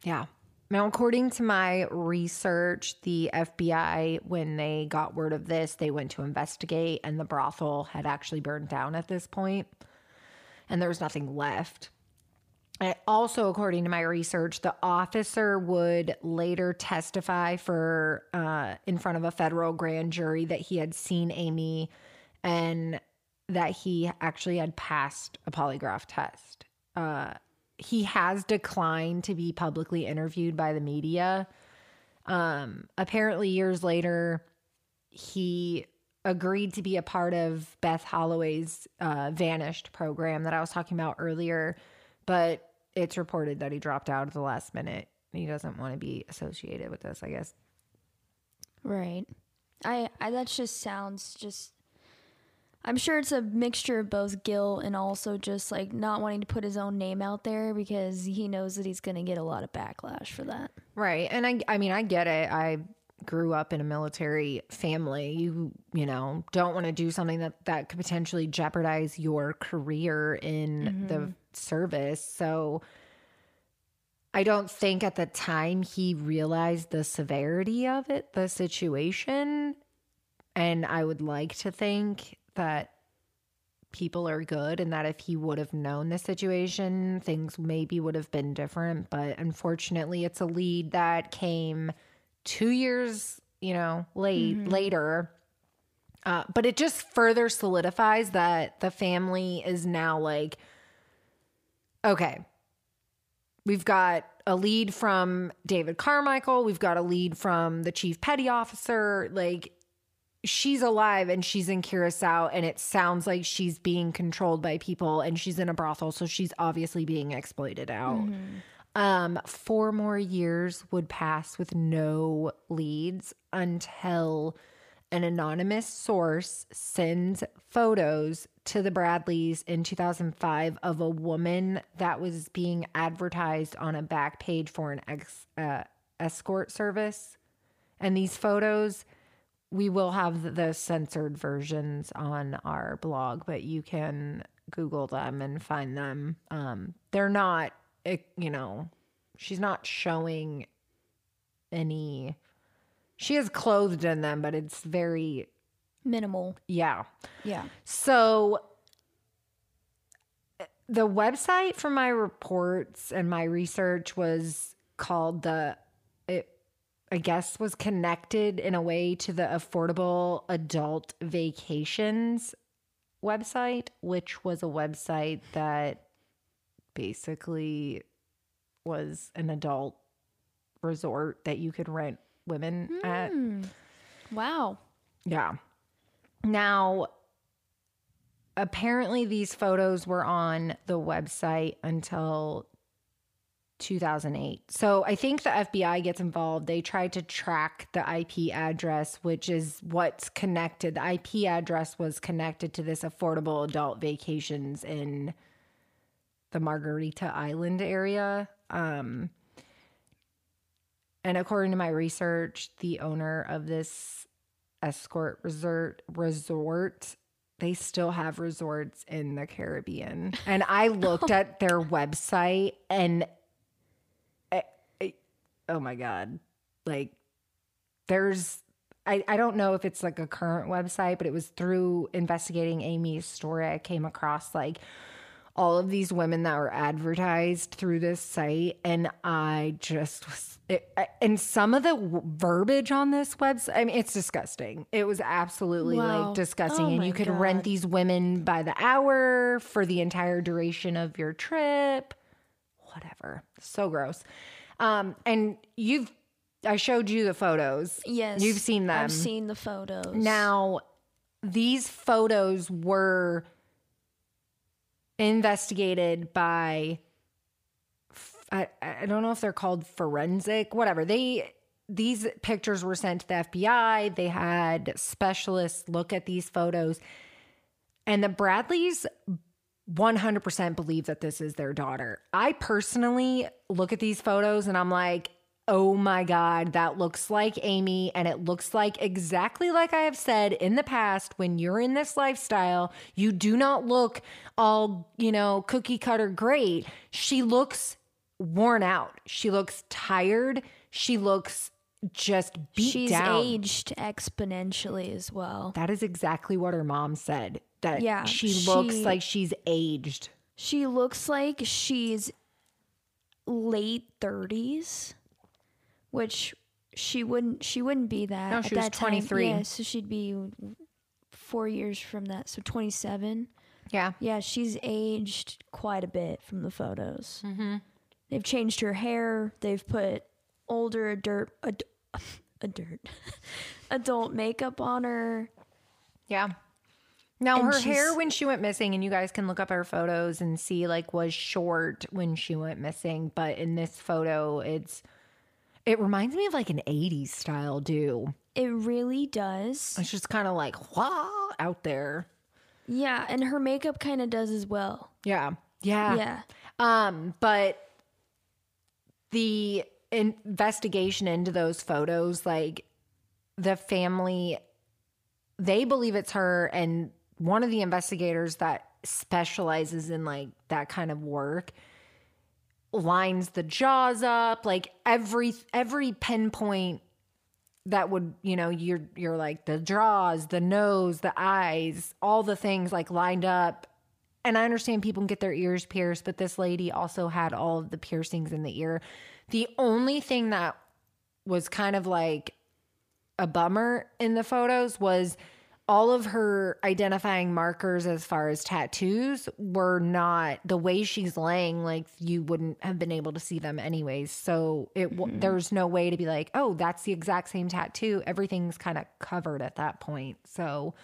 Yeah. Now, according to my research, the FBI, when they got word of this, they went to investigate, and the brothel had actually burned down at this point and there was nothing left. Also, according to my research, the officer would later testify for uh, in front of a federal grand jury that he had seen Amy and that he actually had passed a polygraph test. Uh, he has declined to be publicly interviewed by the media. Um, apparently, years later, he agreed to be a part of Beth Holloway's uh, Vanished program that I was talking about earlier, but it's reported that he dropped out at the last minute. He doesn't want to be associated with this, I guess. Right. I, I that just sounds just I'm sure it's a mixture of both guilt and also just like not wanting to put his own name out there because he knows that he's going to get a lot of backlash for that. Right. And I I mean I get it. I grew up in a military family, you you know, don't want to do something that that could potentially jeopardize your career in mm-hmm. the service. So I don't think at the time he realized the severity of it, the situation. And I would like to think that people are good and that if he would have known the situation, things maybe would have been different. But unfortunately, it's a lead that came two years, you know, late mm-hmm. later. Uh, but it just further solidifies that the family is now like, okay, we've got a lead from David Carmichael, we've got a lead from the chief petty officer. Like, she's alive and she's in Curacao, and it sounds like she's being controlled by people and she's in a brothel, so she's obviously being exploited out. Mm-hmm. Um, four more years would pass with no leads until an anonymous source sends photos to the Bradleys in 2005 of a woman that was being advertised on a back page for an ex, uh, escort service. And these photos, we will have the censored versions on our blog, but you can Google them and find them. Um, they're not you know, she's not showing any. She is clothed in them, but it's very, Minimal. yeah. Yeah. So the website for my reports and my research was called the it I guess was connected in a way to the affordable adult vacations website, which was a website that basically was an adult resort that you could rent women at. Hmm. Wow. Yeah. Now, apparently, these photos were on the website until 2008. So I think the FBI gets involved. They tried to track the IP address, which is what's connected. The IP address was connected to this affordable adult vacations in the Margarita Island area. Um, and according to my research, the owner of this escort resort resort they still have resorts in the Caribbean. And I looked at their website and I, I- oh my god. Like there's I, I don't know if it's like a current website, but it was through investigating Amy's story. I came across like all of these women that were advertised through this site, and I just was. It, and some of the verbiage on this website, I mean, it's disgusting. It was absolutely Wow. like disgusting. Oh and you could God. rent these women by the hour for the entire duration of your trip. Whatever. So gross. Um, and you've, I showed you the photos. Yes. You've seen them. I've seen the photos. Now, these photos were investigated by—I don't know if they're called forensic, whatever. They these pictures were sent to the FBI. They had specialists look at these photos. And the Bradleys 100% believe that this is their daughter. I personally look at these photos and I'm like, oh my God, that looks like Amy. And it looks like exactly like I have said in the past when you're in this lifestyle, you do not look all, you know, cookie cutter great. She looks worn out. She looks tired. She looks just beat she's down. aged exponentially as well. That is exactly what her mom said. That Yeah, she looks like she's aged. She looks like she's late 30s, which she wouldn't she wouldn't be that. No, at she was that time. 23. Yeah, so she'd be 4 years from that. So 27. Yeah. Yeah, she's aged quite a bit from the photos. Mm-hmm. They've changed her hair. They've put older adult, ad, adult, adult makeup on her. Yeah. Now And her hair when she went missing, and you guys can look up her photos and see like was short when she went missing, but in this photo, it's it reminds me of like an '80s style do. It really does. It's just kind of like wah out there. Yeah, and her makeup kind of does as well. Yeah. Yeah. Yeah. Um, but the investigation into those photos, like the family, they believe it's her, and one of the investigators that specializes in like that kind of work lines the jaws up, like every every pinpoint that would you know you're you're like the jaws the nose the eyes all the things like lined up and I understand people can get their ears pierced, but this lady also had all of the piercings in the ear. The only thing that was kind of like a bummer in the photos was all of her identifying markers as far as tattoos were not the way she's laying like you wouldn't have been able to see them anyways. So it w- there's no way to be like oh that's the exact same tattoo. Everything's kind of covered at that point. So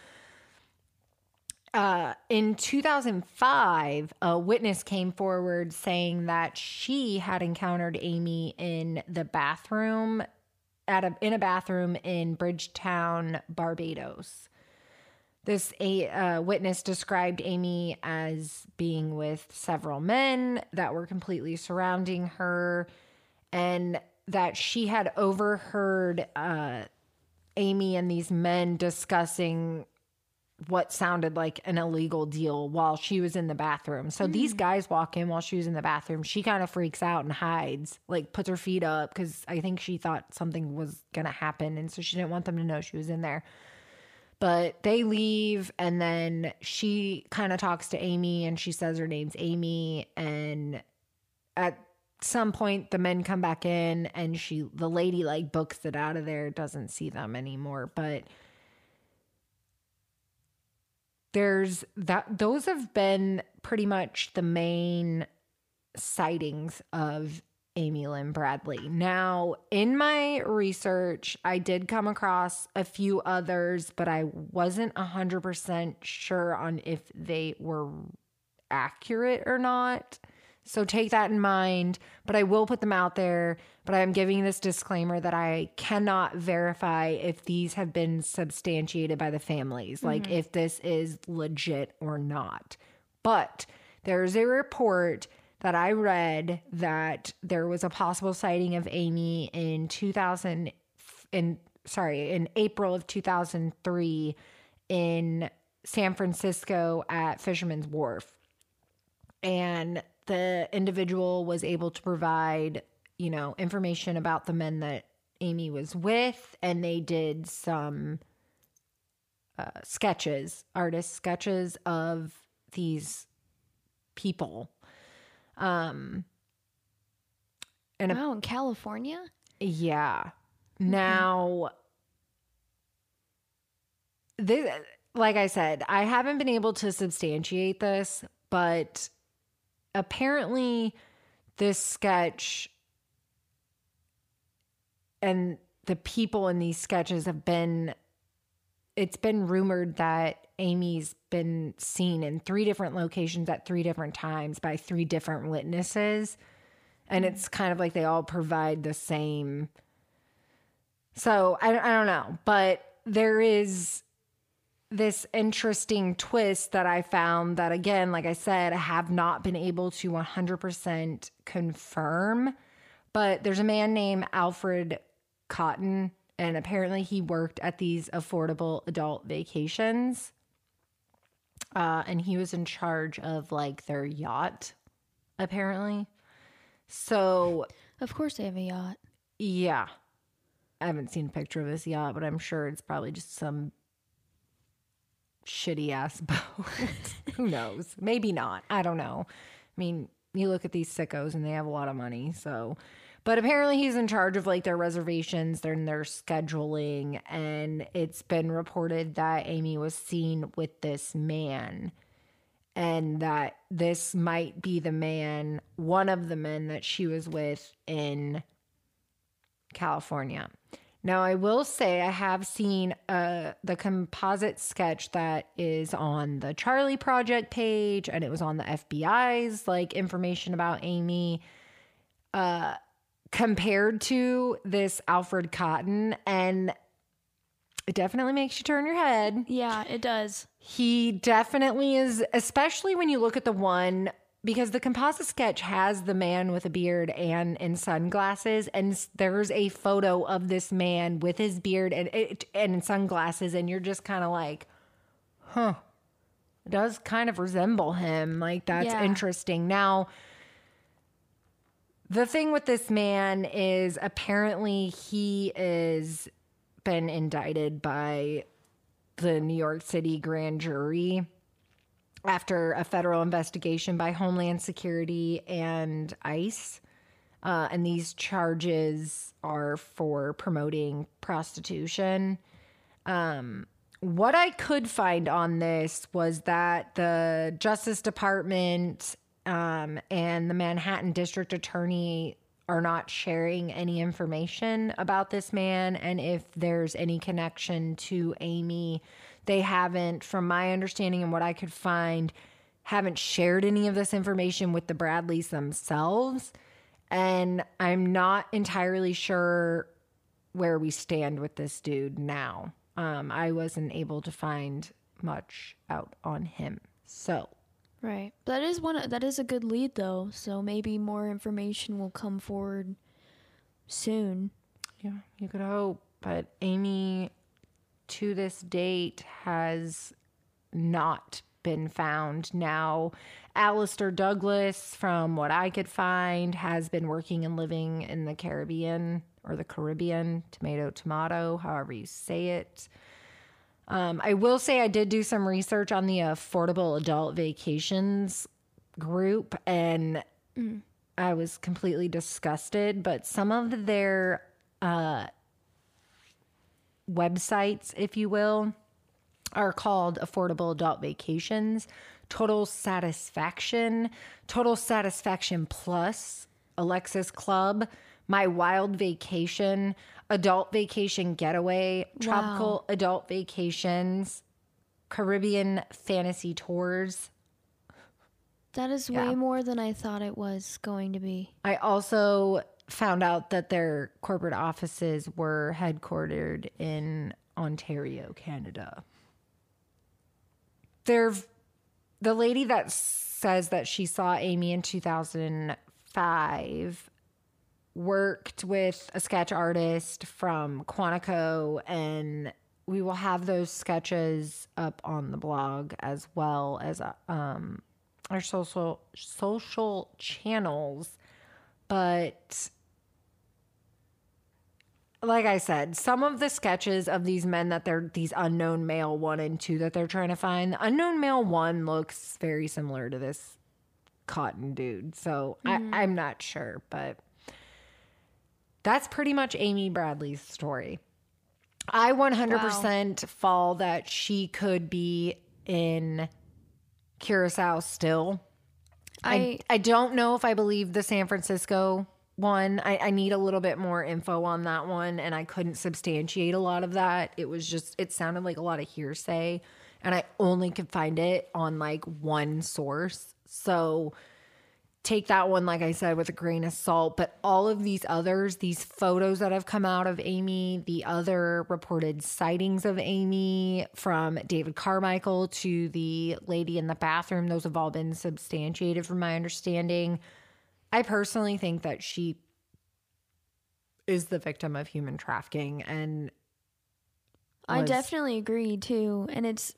uh, in 2005, a witness came forward saying that she had encountered Amy in the bathroom at a in a bathroom in Bridgetown, Barbados. This a uh, witness described Amy as being with several men that were completely surrounding her, and that she had overheard uh, Amy and these men discussing what sounded like an illegal deal while she was in the bathroom. So these guys walk in while she was in the bathroom. She kind of freaks out and hides, like puts her feet up because I think she thought something was going to happen. And so she didn't want them to know she was in there. But they leave, and then she kind of talks to Amy and she says her name's Amy. And at some point, the men come back in, and she, the lady, like books it out of there, doesn't see them anymore. But there's that those have been pretty much the main sightings of Amy Lynn Bradley. Now, in my research, I did come across a few others, but I wasn't 100% sure on if they were accurate or not. So take that in mind, but I will put them out there. But I am giving this disclaimer that I cannot verify if these have been substantiated by the families, like mm-hmm. if this is legit or not. But there's a report that I read that there was a possible sighting of Amy in 2000 in sorry, in April of 2003 in San Francisco at Fisherman's Wharf. And the individual was able to provide you know information about the men that amy was with and they did some uh, sketches artist sketches of these people um and a- Wow, in California? yeah. Now, this, like I said, I haven't been able to substantiate this, but apparently, this sketch and the people in these sketches have been. It's been rumored that Amy's been seen in three different locations at three different times by three different witnesses. And it's kind of like they all provide the same so I, I don't know, but there is this interesting twist that I found that, again, like I said, I have not been able to 100% confirm. But there's a man named Alfred Cotton, and apparently he worked at these affordable adult vacations. Uh, and he was in charge of like their yacht, apparently. So Of course they have a yacht. yeah. I haven't seen a picture of this yacht, but I'm sure it's probably just some shitty ass boat. Who knows? Maybe not. I don't know. I mean, you look at these sickos and they have a lot of money, so but apparently he's in charge of like their reservations, and their scheduling, and it's been reported that Amy was seen with this man and that this might be the man, one of the men that she was with in California. Now, I will say I have seen uh, the composite sketch that is on the Charley Project page, and it was on the FBI's like information about Amy, uh, compared to this Alfred Cotton, and it definitely makes you turn your head. Yeah, it does. He definitely is, especially when you look at the one because the composite sketch has the man with a beard and in sunglasses, and there's a photo of this man with his beard and it, and sunglasses, and you're just kind of like, huh, it does kind of resemble him. Like that's Yeah. interesting. Now. The thing with this man is apparently he is been indicted by the New York City grand jury after a federal investigation by Homeland Security and ICE. Uh, and these charges are for promoting prostitution. Um, what I could find on this was that the Justice Department um, and the Manhattan District Attorney are not sharing any information about this man and if there's any connection to Amy. They haven't, from my understanding and what I could find, haven't shared any of this information with the Bradleys themselves. And I'm not entirely sure where we stand with this dude now. Um, I wasn't able to find much out on him. So, Right. That is one that is a good lead though, so maybe more information will come forward soon. yeah, you could hope. But Amy, to this date, has not been found. Now, Alistair Douglas, from what I could find, has been working and living in the Caribbean or the Caribbean, tomato, tomato, however you say it. Um, I will say I did do some research on the affordable adult vacations group and I was completely disgusted, but some of their uh, websites, if you will, are called Affordable Adult Vacations, Total Satisfaction, Total Satisfaction Plus, Alexis Club, My Wild Vacation, Adult Vacation Getaway, Tropical Adult Vacations, Caribbean Fantasy Tours. That is way more than I thought it was going to be. I also found out that their corporate offices were headquartered in Ontario, Canada. They're the lady that says that she saw Amy in 2005 worked with a sketch artist from Quantico and we will have those sketches up on the blog as well as um, our social social channels but like I said, some of the sketches of these men that they're these unknown male one and two that they're trying to find, the unknown male one looks very similar to this cotton dude. So I, I'm not sure, but that's pretty much Amy Bradley's story. I 100% fall that she could be in Curacao still. I, I I don't know if I believe the San Francisco one. I, I need a little bit more info on that one, and I couldn't substantiate a lot of that. It was just, it sounded like a lot of hearsay, and I only could find it on like one source. So take that one, like I said, with a grain of salt. But all of these others, these photos that have come out of Amy, the other reported sightings of Amy from David Carmichael to the lady in the bathroom, those have all been substantiated from my understanding. I personally think that she is the victim of human trafficking and I definitely agree too, and it's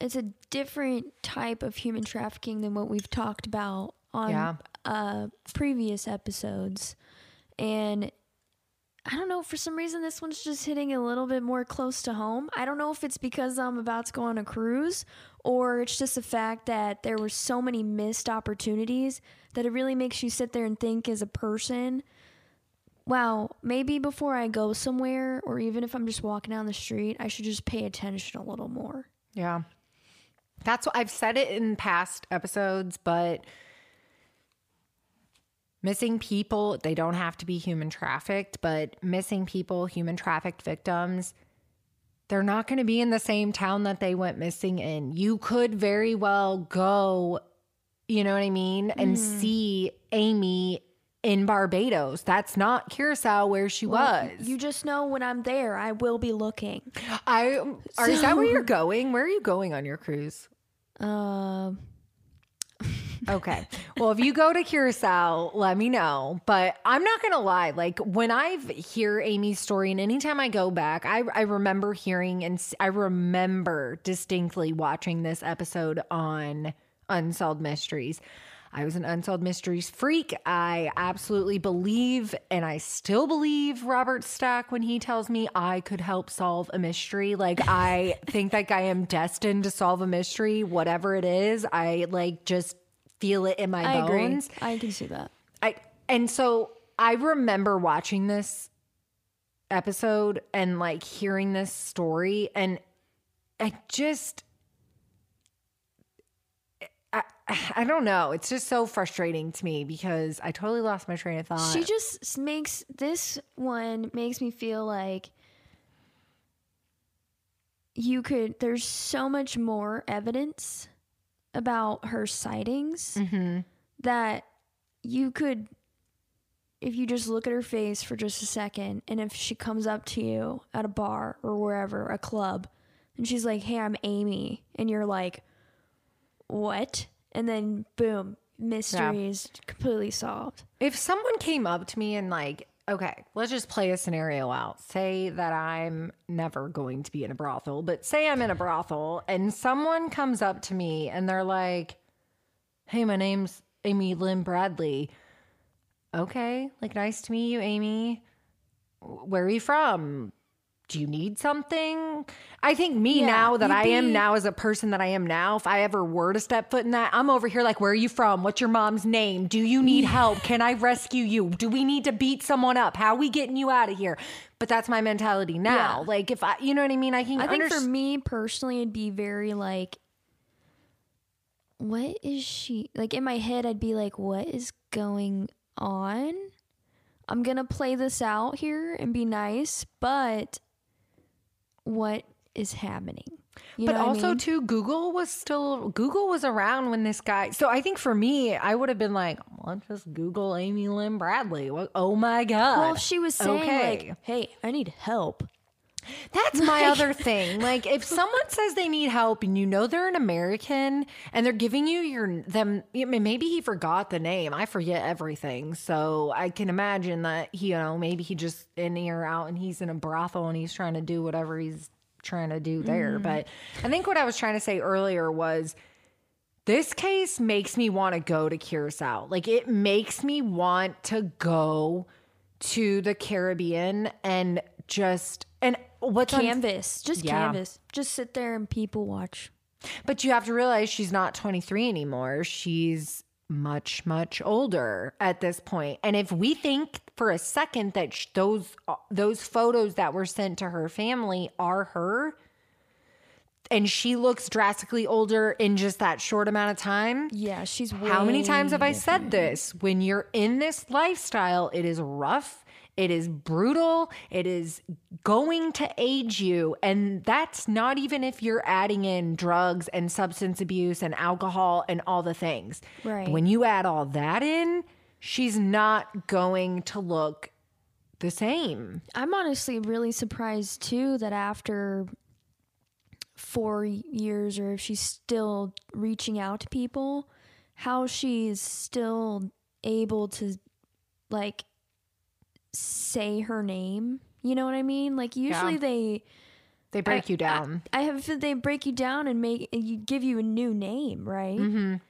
it's a different type of human trafficking than what we've talked about on Yeah. uh, previous episodes, and I don't know for some reason this one's just hitting a little bit more close to home. I don't know if it's because I'm about to go on a cruise or it's just the fact that there were so many missed opportunities that it really makes you sit there and think as a person wow, maybe before I go somewhere or even if I'm just walking down the street, I should just pay attention a little more. Yeah. That's what I've said it in past episodes, but missing people, they don't have to be human trafficked, but missing people, human trafficked victims, they're not going to be in the same town that they went missing in. You could very well go, you know what I mean, and see Amy in Barbados. That's not Curacao where she was. You just know when I'm there, I will be looking. I are, is that where you're going? Where are you going on your cruise? Um, Okay. Well, if you go to Curacao, let me know. But I'm not going to lie. Like when I hear Amy's story, and anytime I go back, I, I remember hearing and I remember distinctly watching this episode on Unsolved Mysteries. I was an Unsolved Mysteries freak. I absolutely believe, and I still believe Robert Stack when he tells me I could help solve a mystery. Like, I think like I am destined to solve a mystery, whatever it is. I like just feel it in my I agree. bones. I can see that. I and so I remember watching this episode and like hearing this story and I just I, I don't know. It's just so frustrating to me because I totally lost my train of thought. She just makes this one makes me feel like you could there's so much more evidence about her sightings mm-hmm. that you could if you just look at her face for just a second and if she comes up to you at a bar or wherever a club and she's like hey i'm amy and you're like what? And then boom mystery is completely solved. If someone came up to me and like okay, let's just play a scenario out. Say that I'm never going to be in a brothel, but say I'm in a brothel and someone comes up to me and they're like, hey, my name's Amy Lynn Bradley. Okay, like, nice to meet you, Amy. Where are you from? Do you need something? I think me Yeah, now that I am now as a person that I am now, if I ever were to step foot in that, I'm over here like, where are you from? What's your mom's name? Do you need help? Can I rescue you? Do we need to beat someone up? How are we getting you out of here? But that's my mentality now. Yeah. Like if I, you know what I mean? I can. I think underst- for me personally, it'd be very like, what is she like? In my head, I'd be like, what is going on? I'm gonna play this out here and be nice, but what is happening? You but what I also mean? too google was still google was around when this guy so i think for me i would have been like let's just google amy lynn bradley What- oh my god well, she was saying Okay. like, "Hey, I need help," That's my other thing. Like if someone says they need help and you know they're an American and they're giving you your them maybe he forgot the name. I forget everything. So I can imagine that he, you know, maybe he just in here or out and he's in a brothel and he's trying to do whatever he's trying to do there. Mm. But I think what I was trying to say earlier was this case makes me want to go to Curacao. Like it makes me want to go to the Caribbean and just and what's on canvas, just Yeah. canvas, just sit there and people watch. But you have to realize she's not 23 anymore. She's much, much older at this point. And if we think for a second that sh- those uh, those photos that were sent to her family are her, and she looks drastically older in just that short amount of time. Yeah, she's. How many times have I said this? When you're in this lifestyle, it is rough. It is brutal. It is going to age you. And that's not even if you're adding in drugs and substance abuse and alcohol and all the things. Right. When you add all that in, she's not going to look the same. I'm honestly really surprised too that after four years, or if she's still reaching out to people, how she's still able to like say her name. You know what I mean? Like usually Yeah. they They break you down. I have a they break you down and make you give you a new name, right?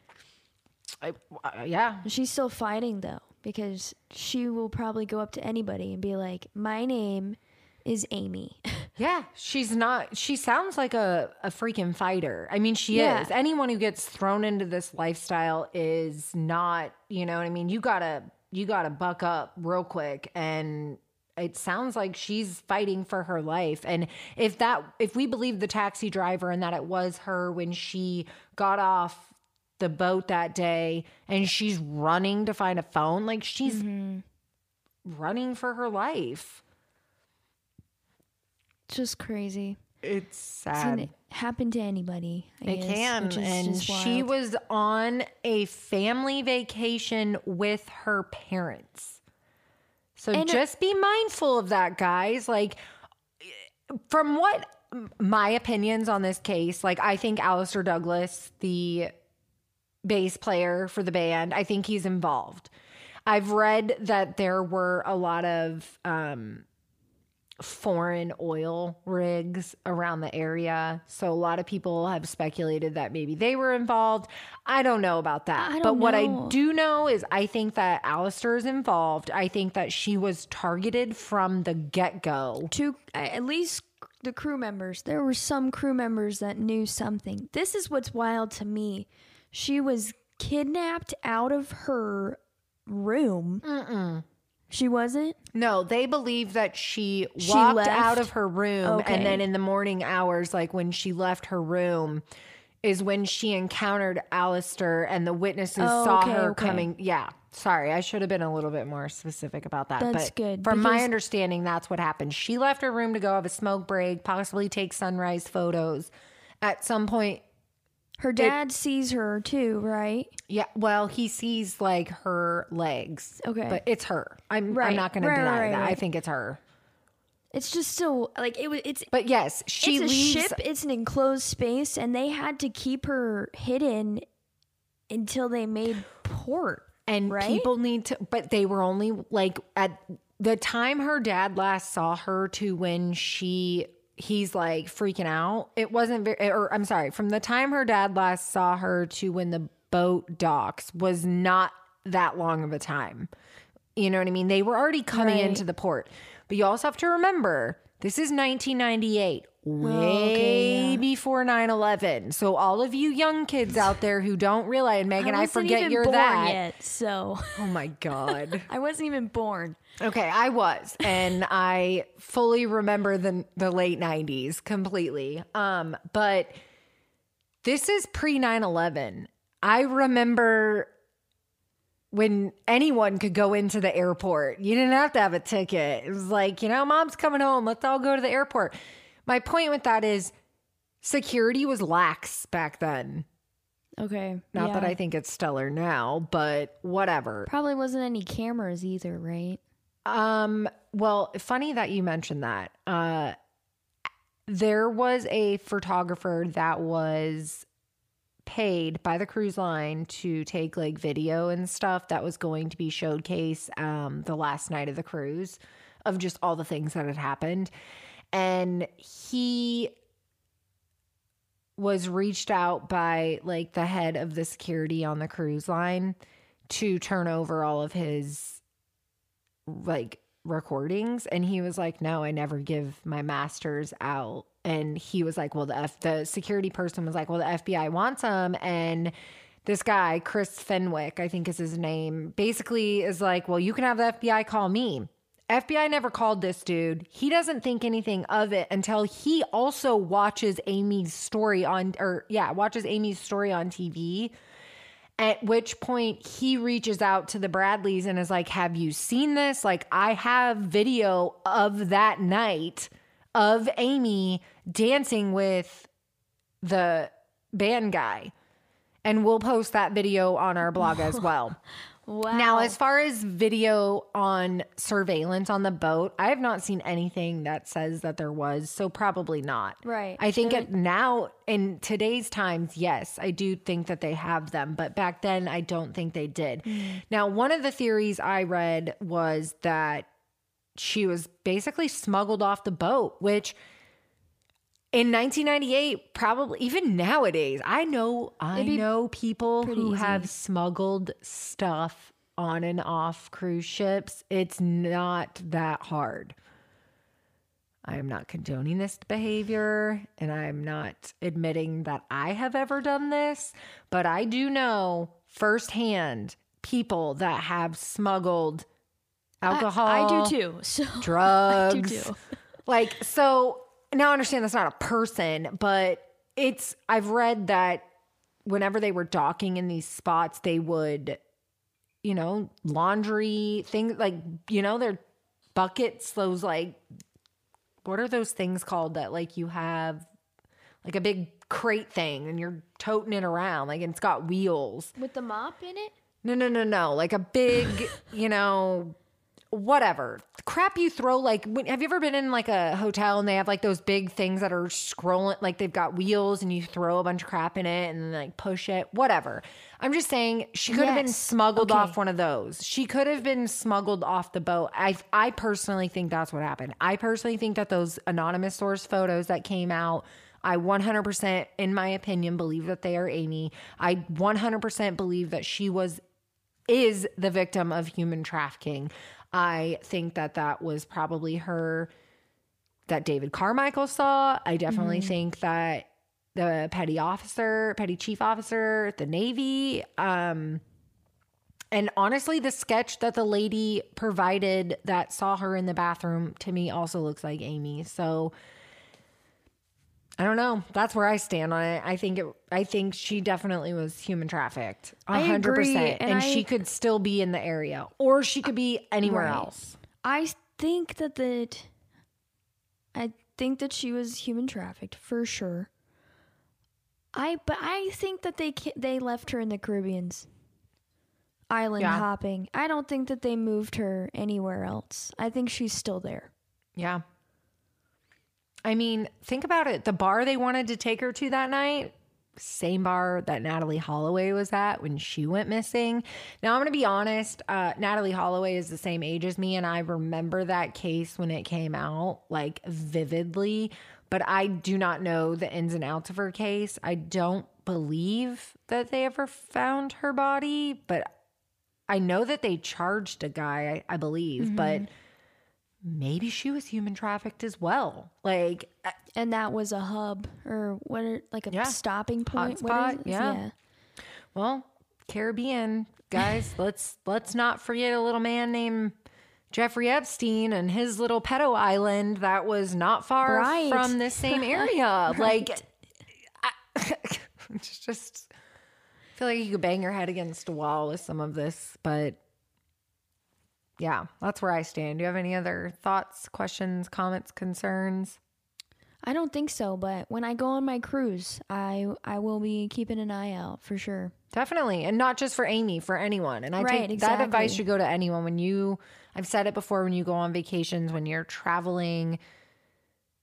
I, uh, yeah. She's still fighting though because she will probably go up to anybody and be like, "My name is Amy." Yeah, she's not. She sounds like a, a freaking fighter. I mean, she Yeah. is. Anyone who gets thrown into this lifestyle is not. You know what I mean? You gotta you gotta buck up real quick. And it sounds like she's fighting for her life. And if that if we believe the taxi driver and that it was her when she got off the boat that day and she's running to find a phone, like she's mm-hmm. running for her life. Just crazy. It's sad. It sad. can happen to anybody. I It guess, can. is And she was on a family vacation with her parents. So And- just be mindful of that, guys. Like, from what my opinions on this case, like, I think Alistair Douglas, the bass player for the band, I think he's involved. I've read that there were a lot of um, foreign oil rigs around the area. So a lot of people have speculated that maybe they were involved. I don't know about that. But don't what I do know is I think that Alistair is involved. I think that she was targeted from the get go. two at least the crew members there were some crew members that knew something this is what's wild to me she was kidnapped out of her room she wasn't No, they believe that she She walked left? out of her room Okay. and then in the morning hours, like when she left her room, is when she encountered Alistair and the witnesses Oh, saw okay, her okay. coming. Yeah. Sorry, I should have been a little bit more specific about that. That's but good, From my because- understanding, that's what happened. She left her room to go have a smoke break, possibly take sunrise photos. At some point, her dad sees her too right yeah, well, he sees like her legs. Okay. But it's her. I'm, I'm not going to deny right, that. I think it's her. it's just so like it was it's But yes, she it's a leaves. ship it's an enclosed space and they had to keep her hidden until they made port And Right? people need to, but they were only like at the time her dad last saw her to when she, he's like freaking out. It wasn't very, or I'm sorry, from the time her dad last saw her to when the boat docks was not that long of a time. You know what I mean? They were already coming Right. into the port. But you also have to remember, this is 1998, way yeah. before 9 11. So, all of you young kids out there who don't realize, Megan, I, wasn't forget you're born that. yet, so Oh my God. I wasn't even born. Okay, I was, and I fully remember the the late '90s completely. Um, but this is pre 9/11. I remember when anyone could go into the airport. You didn't have to have a ticket. It was like, you know, mom's coming home. Let's all go to the airport. My point with that is security was lax back then. Okay. Not that. I think it's stellar now, but whatever. Probably wasn't any cameras either, right? Um, well, funny that you mentioned that. Uh there was a photographer that was paid by the cruise line to take like video and stuff that was going to be showcase um the last night of the cruise of just all the things that had happened. And he was reached out by like the head of the security on the cruise line to turn over all of his like recordings. And he was like no i never give my masters out. And he was like well the F- the security person was like well the fbi wants them and this guy chris fenwick i think is his name basically is like well you can have the fbi call me fbi never called this dude he doesn't think anything of it until he also watches amy's story on or yeah watches amy's story on tv at which point he reaches out to the Bradleys and is like, Have you seen this? Like, I have video of that night of Amy dancing with the band guy. And we'll post that video on our blog as well. Wow. Now, as far as video on surveillance on the boat, I have not seen anything that says that there was, so probably not. Right. I think it, now in today's times, yes, I do think that they have them, but back then I don't think they did. Mm. Now, one of the theories I read was that she was basically smuggled off the boat, which in 1998, probably even nowadays, I know I know people who easy. have smuggled stuff on and off cruise ships. It's not that hard. I am not condoning this behavior and I'm not admitting that I have ever done this, but I do know firsthand people that have smuggled alcohol. I, I do too. So drugs. I do too. like, so now I understand that's not a person, but it's, I've read that whenever they were docking in these spots, they would, you know, laundry things like, you know, their buckets, those like, what are those things called that like you have like a big crate thing and you're toting it around, like, and it's got wheels. with the mop in it. No, no, no, no. Like a big, you know, whatever crap you throw. Like, when, have you ever been in like a hotel and they have like those big things that are scrolling, like they've got wheels and you throw a bunch of crap in it and then like push it, whatever. I'm just saying she could have been smuggled Okay. off one of those. She could have been smuggled off the boat. I, I personally think that's what happened. I personally think that those anonymous source photos that came out. I 100%, in my opinion, believe that they are Amy. I 100% believe that she was is the victim of human trafficking. I think that that was probably her that David Carmichael saw. I definitely think that the petty officer, petty chief officer, the Navy, um, and honestly, the sketch that the lady provided that saw her in the bathroom to me also looks like Amy. So I don't know. That's where I stand on it. I think it. I think she definitely was human trafficked, hundred percent, and and I- she could still be in the area, or she could be anywhere Right. else. I think that that I think that she was human trafficked for sure. I but I think that they they left her in the Caribbean's island Yeah. hopping. I don't think that they moved her anywhere else. I think she's still there. Yeah. I mean, think about it. The bar they wanted to take her to that night, same bar that Natalee Holloway was at when she went missing. Now, I'm going to be honest, uh, Natalee Holloway is the same age as me, and I remember that case when it came out like vividly, but I do not know the ins and outs of her case. I don't believe that they ever found her body, but I know that they charged a guy, I, I believe, mm-hmm. but maybe she was human trafficked as well. Like, uh, and that was a hub or what, are, like a yeah. stopping point. Hotspot, yeah. yeah. Well, Caribbean guys, let's let's not forget a little man named Jeffrey Epstein and his little pedo island that was not far right. from this same area. right. Like, I, it's just I feel like you could bang your head against a wall with some of this, but yeah, that's where I stand. Do you have any other thoughts, questions, comments, concerns? I don't think so, but when I go on my cruise, I I will be keeping an eye out for sure. Definitely, and not just for Amy, for anyone. And I right, take exactly. that advice should go to anyone when you. I've said it before when you go on vacations, when you're traveling,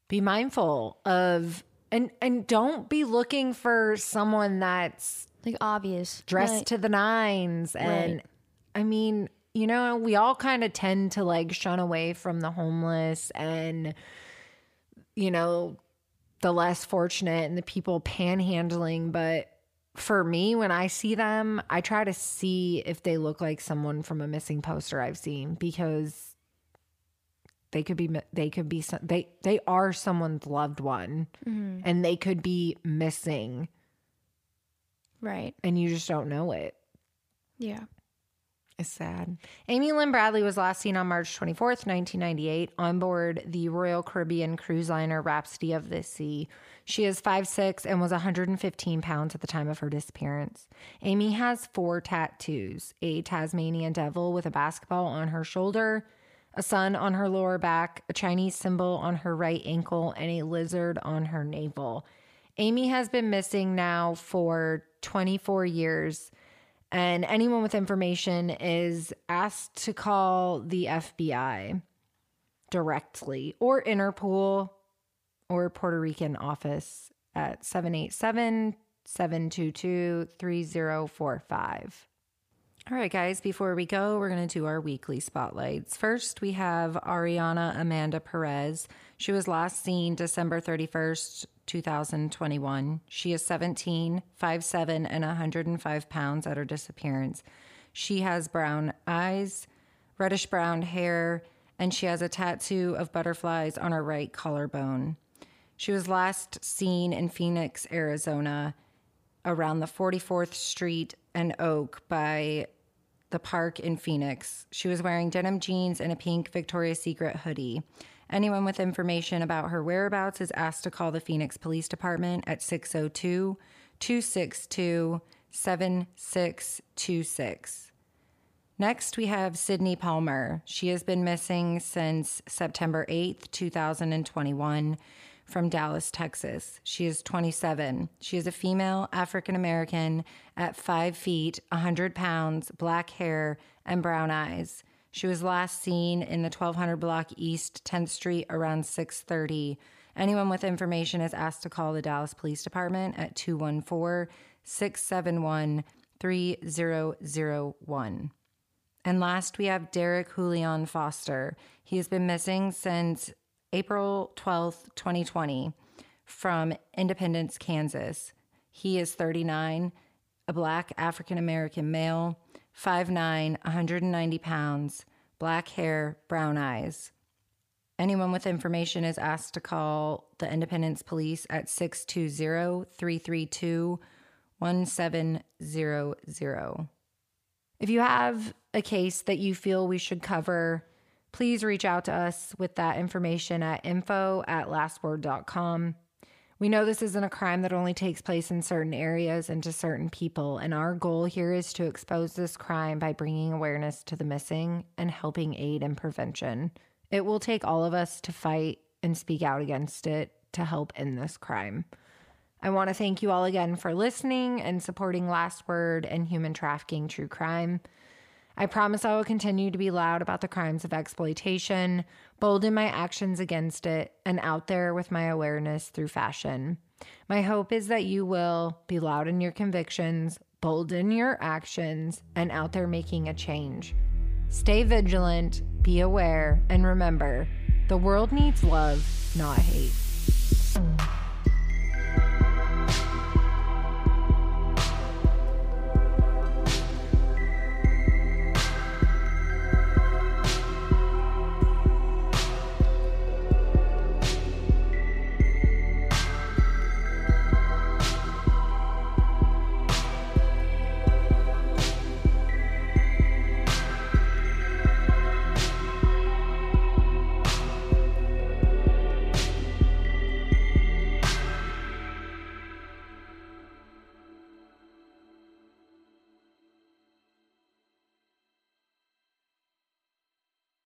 be mindful of and and don't be looking for someone that's like obvious dressed right. to the nines and right. I mean you know, we all kind of tend to like shun away from the homeless and, you know, the less fortunate and the people panhandling. But for me, when I see them, I try to see if they look like someone from a missing poster I've seen because they could be they could be they they are someone's loved one mm-hmm. and they could be missing right and you just don't know it yeah is sad. Amy Lynn Bradley was last seen on March 24th, 1998, on board the Royal Caribbean cruise liner Rhapsody of the Sea. She is 5'6 and was 115 pounds at the time of her disappearance. Amy has four tattoos a Tasmanian devil with a basketball on her shoulder, a sun on her lower back, a Chinese symbol on her right ankle, and a lizard on her navel. Amy has been missing now for 24 years and anyone with information is asked to call the FBI directly or Interpol or Puerto Rican office at 787 722 3045. All right, guys, before we go, we're going to do our weekly spotlights. First, we have Ariana Amanda Perez. She was last seen December 31st, 2021. She is 17, 5'7, and 105 pounds at her disappearance. She has brown eyes, reddish brown hair, and she has a tattoo of butterflies on her right collarbone. She was last seen in Phoenix, Arizona, around the 44th Street and Oak by the park in Phoenix. She was wearing denim jeans and a pink Victoria's Secret hoodie. Anyone with information about her whereabouts is asked to call the Phoenix Police Department at 602 262 7626. Next, we have Sydney Palmer. She has been missing since September 8th, 2021 from Dallas, Texas. She is 27. She is a female African American at 5 feet, 100 pounds, black hair, and brown eyes. She was last seen in the 1200 block East 10th Street around 6:30. Anyone with information is asked to call the Dallas Police Department at 214-671-3001. And last we have Derek Julian Foster. He has been missing since April 12th, 2020 from Independence, Kansas. He is 39, a black African American male, 5'9, 190 pounds, black hair, brown eyes. Anyone with information is asked to call the Independence Police at 620 332 1700. If you have a case that you feel we should cover, please reach out to us with that information at info at lastword.com. We know this isn't a crime that only takes place in certain areas and to certain people, and our goal here is to expose this crime by bringing awareness to the missing and helping aid in prevention. It will take all of us to fight and speak out against it to help end this crime. I want to thank you all again for listening and supporting Last Word and human trafficking true crime. I promise I will continue to be loud about the crimes of exploitation, bold in my actions against it, and out there with my awareness through fashion. My hope is that you will be loud in your convictions, bold in your actions, and out there making a change. Stay vigilant, be aware, and remember the world needs love, not hate.